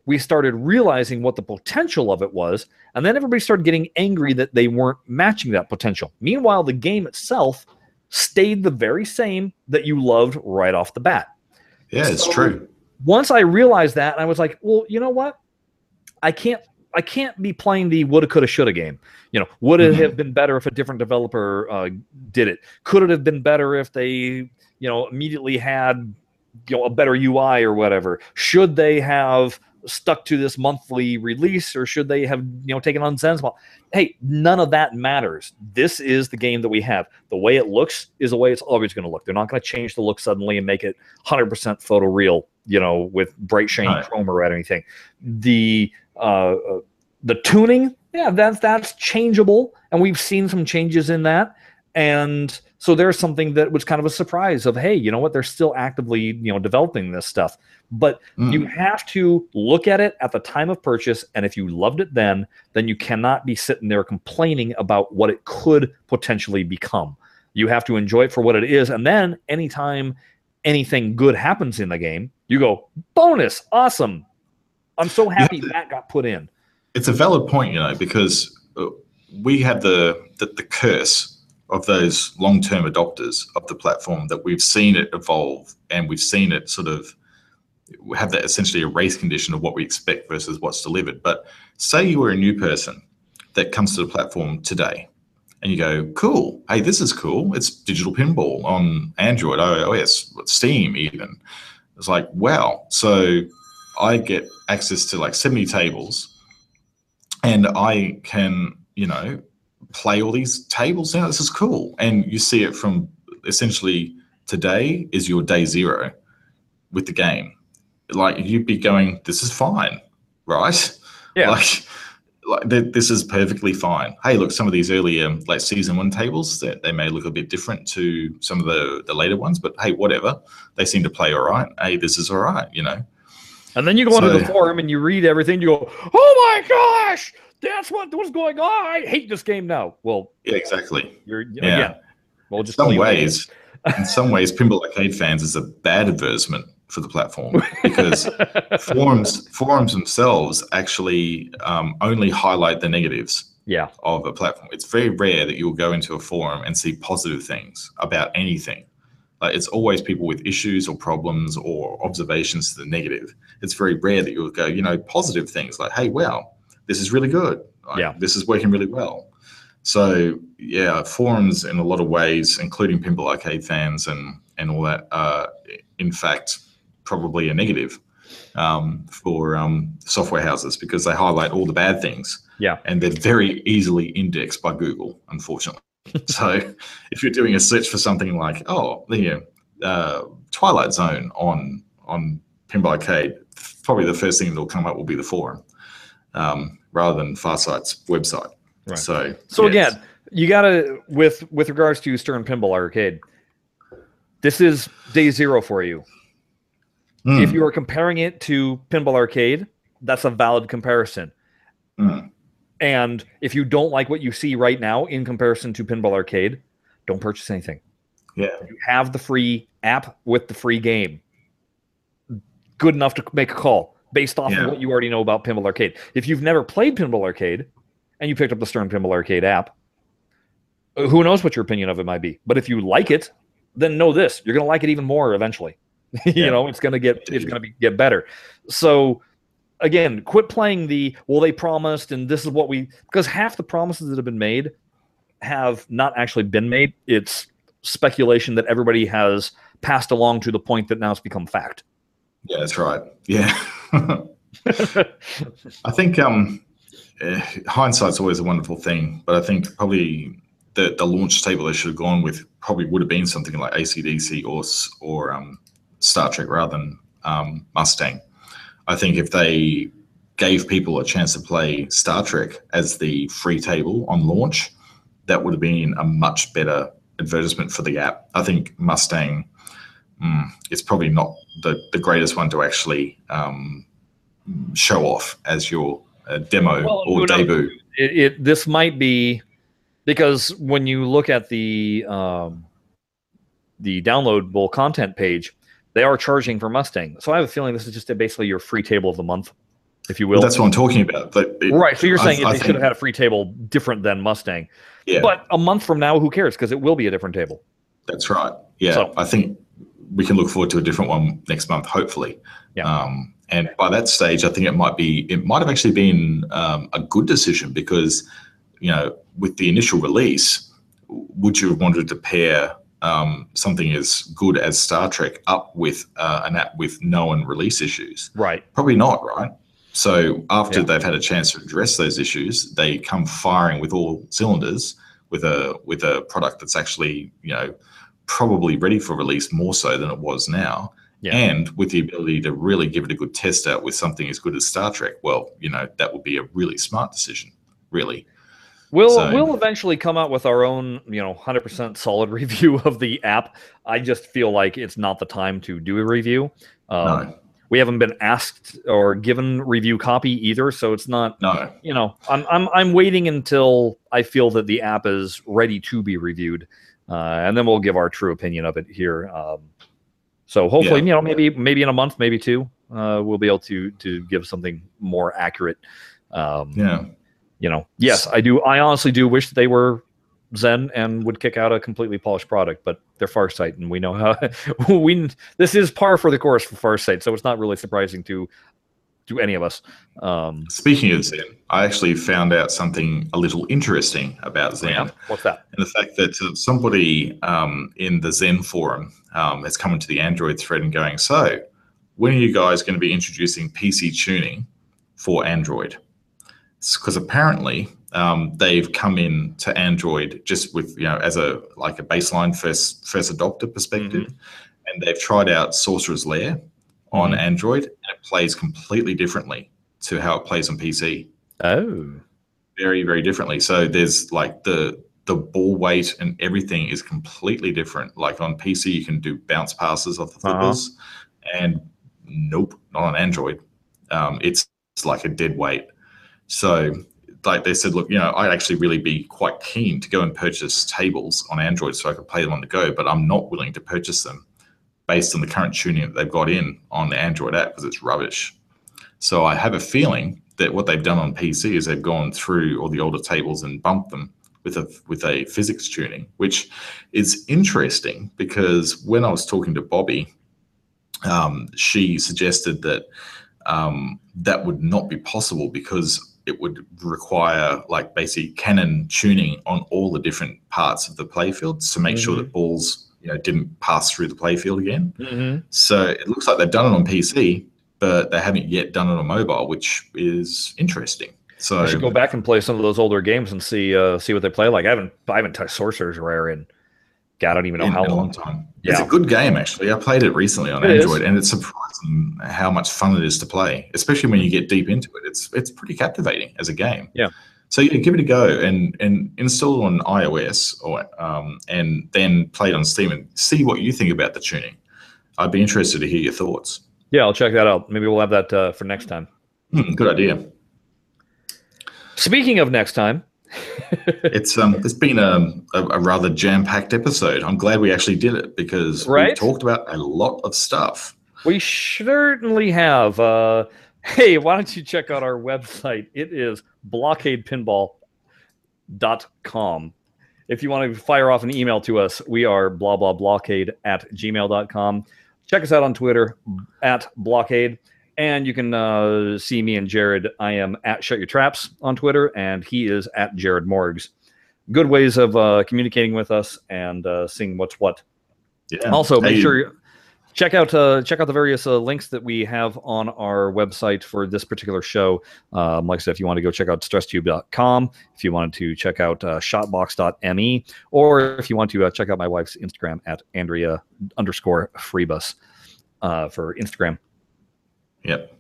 we started realizing what the potential of it was, and then everybody started getting angry that they weren't matching that potential. Meanwhile, the game itself stayed the very same that you loved right off the bat Yeah, it's true. once I realized that, I was like, well, you know what? I can't I can't be playing the woulda, coulda, shoulda game. You know, would it Mhm. have been better if a different developer uh, did it? Could it have been better if they, you know, immediately had, you know, a better UI or whatever? Should they have stuck to this monthly release or should they have, you know, taken on Zen's model? Hey, none of that matters. This is the game that we have. The way it looks is the way it's always going to look. They're not going to change the look suddenly and make it 100% photoreal, you know, with bright shiny Right. chrome or anything. The uh, uh, the tuning, yeah, that's that's changeable, and we've seen some changes in that. And so there's something that was kind of a surprise of, hey, you know what? They're still actively, you know, developing this stuff. But Mm. you have to look at it at the time of purchase, and if you loved it then, then you cannot be sitting there complaining about what it could potentially become. You have to enjoy it for what it is, and then anytime anything good happens in the game, you go, bonus, awesome. I'm so happy to- that got put in. it's a valid point, you know, because uh, we have the, the the curse of those long term adopters of the platform that we've seen it evolve and we've seen it sort of have that essentially a race condition of what we expect versus what's delivered. But say you were a new person that comes to the platform today, and you go, cool, hey, this is cool. It's digital pinball on Android, iOS, Steam, even. It's like, wow. So I get access to like 70 tables and I can, you know, play all these tables now. This is cool. And you see it from essentially today is your day zero with the game. Like you'd be going, this is fine, right? Yeah. Like, like th- this is perfectly fine. Hey, look, some of these earlier like season one tables that they may look a bit different to some of the the later ones, but hey, whatever. They seem to play all right. Hey, this is all right, you know. And then you go So- onto the forum and you read everything. You go, "Oh my gosh, that's what what's going on! I hate this game now." Well, Yeah, exactly. you're Yeah. Well, just some you what it ways, in some ways, Pinball Arcade fans is a bad advertisement for the platform because forums forums themselves actually um, only highlight the negatives yeah, of a platform. It's very rare that you'll go into a forum and see positive things about anything. Like it's always people with issues or problems or observations to the negative. It's very rare that you'll go, you know, positive things like, hey, wow, this is really good. Like, Yeah. This is working really well. So yeah, forums in a lot of ways, including Pinball Arcade fans and and all that, are in fact probably a negative um, for um, software houses because they highlight all the bad things yeah, and they're very easily indexed by Google, unfortunately. so if you're doing a search for something like, oh, the uh, Twilight Zone on on Pinball Arcade, probably the first thing that'll come up will be the forum, um, rather than Farsight's website. Right. So So yes. again, you gotta with with regards to Stern Pinball Arcade, this is day zero for you. Mm, If you are comparing it to Pinball Arcade, that's a valid comparison. mm, And if you don't like what you see right now in comparison to Pinball Arcade, don't purchase anything. yeah, You have the free app with the free game. Good enough to make a call based off Yeah. of what you already know about Pinball Arcade. If you've never played Pinball Arcade and you picked up the Stern Pinball Arcade app, uh, who knows what your opinion of it might be. But if you like it, then know this: you're going to like it even more eventually. you Yeah. know, it's going to get it's going to be get better. So again, quit playing the well they promised and this is what we because half the promises that have been made have not actually been made. It's speculation that everybody has passed along to the point that now it's become fact. yeah, that's right. Yeah. I think um, eh, hindsight's always a wonderful thing, but I think probably the, the launch table they should have gone with probably would have been something like ACDC or or um, Star Trek rather than um, Mustang. I think if they gave people a chance to play Star Trek as the free table on launch, that would have been a much better advertisement for the app. I think Mustang mm, is probably not the, the greatest one to actually um, show off as your uh, demo Well, or debut. It, it this might be because when you look at the um, the downloadable content page, they are charging for Mustang. So I have a feeling this is just basically your free table of the month, if you will. Well, that's what I'm talking about. It- right. So you're I- saying I they should have had a free table different than Mustang. Yeah, But a month from now, who cares? Because it will be a different table. that's right. Yeah, So- I think we can look forward to a different one next month, hopefully. Yeah. Um, and by that stage, I think it might be it might have actually been um, a good decision because you know with the initial release, would you have wanted to pair um, something as good as Star Trek up with uh, an app with known release issues? Right. Probably not, right? So after Yeah. they've had a chance to address those issues, they come firing with all cylinders with a with a product that's actually you know probably ready for release more so than it was now, Yeah. and with the ability to really give it a good test out with something as good as Star Trek. Well, you know that would be a really smart decision, really. We'll So- we'll eventually come out with our own, you know, 100% solid review of the app. I just feel like it's not the time to do a review. Um, No, We haven't been asked or given review copy either, so it's not. no, You know, I'm I'm I'm waiting until I feel that the app is ready to be reviewed, and then we'll give our true opinion of it here. Um, so hopefully, Yeah. you know, maybe maybe in a month, maybe two, uh, we'll be able to to give something more accurate. Um, yeah, you know, yes, I do. I honestly do wish that they were Zen and would kick out a completely polished product, but they're Farsight, and we know how we. This is par for the course for Farsight, so it's not really surprising to to any of us. Um, Speaking of Zen, I actually found out something a little interesting about Zen. yeah, what's that? And the fact that uh, somebody um, in the Zen forum um, has come into the Android thread and going, so when are you guys going to be introducing PC tuning for Android? Because apparently um, they've come in to Android just with you know as a like a baseline first first adopter perspective, and they've tried out Sorcerer's Lair on Mhm. Android, and it plays completely differently to how it plays on PC Oh, very very differently. So there's like the the ball weight and everything is completely different. Like on pc you can do bounce passes off the Uh-huh. flippers and nope not on android. Um, it's, it's like a dead weight. So like they said look you know i'd actually really be quite keen to go and purchase tables on android so i could play them on the go but i'm not willing to purchase them based on the current tuning that they've got in on the android app because it's rubbish. So I have a feeling that what they've done on PC is they've gone through all the older tables and bumped them with a with a physics tuning, which is interesting because when I was talking to Bobby, um, she suggested that um, that would not be possible because it would require like basically Canon tuning on all the different parts of the playfield to make sure that balls you know didn't pass through the playfield again. mm-hmm. So it looks like they've done it on PC, but they haven't yet done it on mobile, which is interesting. So I should go back and play some of those older games and see uh, see what they play like. I haven't I haven't touched Sorcerer's Lair in God, I don't even know in how a long long. time. It's a good game actually. I played it recently on It is. Android, and it's surprising how much fun it is to play, especially when you get deep into it. It's it's pretty captivating as a game. Yeah. So yeah, give it a go and and install it on iOS or um, and then play it on Steam and see what you think about the tuning. I'd be interested to hear your thoughts. Yeah, I'll check that out. Maybe we'll have that uh, for next time. Hmm, good idea. Speaking of next time, It's um, it's been a, a, a rather jam-packed episode. I'm glad we actually did it because we talked about a lot of stuff. we certainly have. Uh, hey, why don't you check out our website? It is blockadepinball.com. If you want to fire off an email to us, we are blah blah blockade at gmail.com. Check us out on Twitter at blockade. And you can uh, see me and Jared. I am at Shut Your Traps on Twitter, and he is at Jared Morgs. Good ways of uh, communicating with us and uh, seeing what's what. Yeah. Also, make Hey, sure check out uh, check out the various uh, links that we have on our website for this particular show. Um, like I said, if you want to go check out stresstube.com, if you wanted to check out uh, shotbox.me, or if you want to uh, check out my wife's Instagram at Andrea underscore Freebus uh, for Instagram. Yep,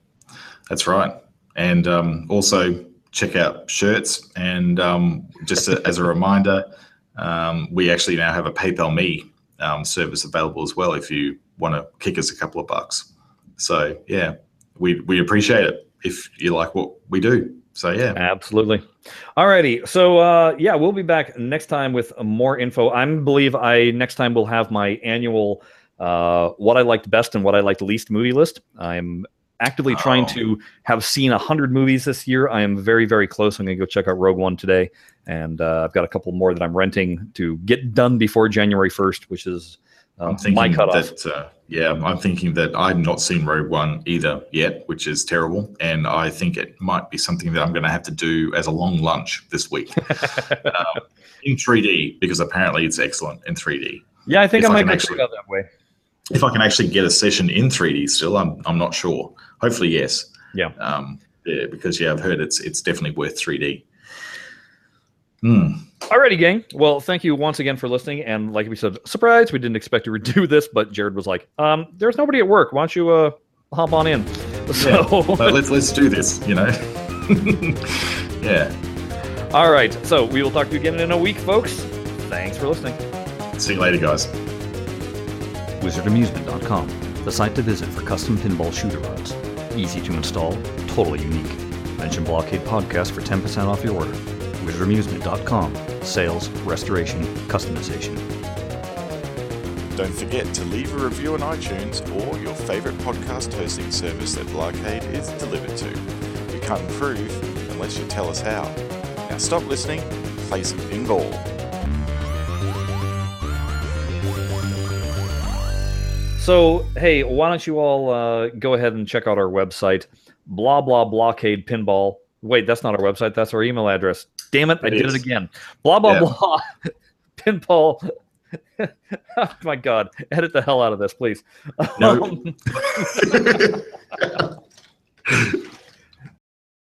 that's right. And um, also check out shirts. And um, just a, as a reminder, um, we actually now have a PayPal Me um, service available as well if you want to kick us a couple of bucks. So yeah, we we appreciate it if you like what we do. So yeah, Absolutely. Alrighty. So uh, yeah, we'll be back next time with more info. I believe I next time will have my annual uh, what I liked best and what I liked least movie list. I'm actively trying Oh. to have seen a hundred movies this year. I am very very close. I'm gonna go check out Rogue One today, and uh, I've got a couple more that I'm renting to get done before January 1st, which is I'm thinking my cutoff. that uh, yeah, I'm thinking that I've not seen Rogue One either yet, which is terrible, and I think it might be something that I'm going to have to do as a long lunch this week um, in 3D because apparently it's excellent in 3D. yeah, I think if I might go actually- check that way. If I can actually get a session in 3D still, I'm I'm not sure. Hopefully, yes. Yeah. Um, yeah, because yeah, I've heard it's it's definitely worth 3D. Hmm. Alrighty, gang. Well, thank you once again for listening. And like we said, surprise, we didn't expect to do this, but Jared was like, um, there's nobody at work. Why don't you uh hop on in? So But let's let's do this. You know. yeah. all right. So we will talk to you again in a week, folks. Thanks for listening. See you later, guys. WizardAmusement.com, the site to visit for custom pinball shooter rods. Easy to install, totally unique. Mention Blockade Podcast for 10% off your order. WizardAmusement.com, sales, restoration, customization. Don't forget to leave a review on iTunes or your favorite podcast hosting service that Blockade is delivered to. We can't improve unless you tell us how. Now stop listening, play some pinball. So, hey, why don't you all uh, go ahead and check out our website? blah blah blockade pinball. Wait, that's not our website. That's our email address. Damn it! I It did is. it again. Blah blah Yeah. blah. pinball. oh my god! Edit the hell out of this, please. No. Um,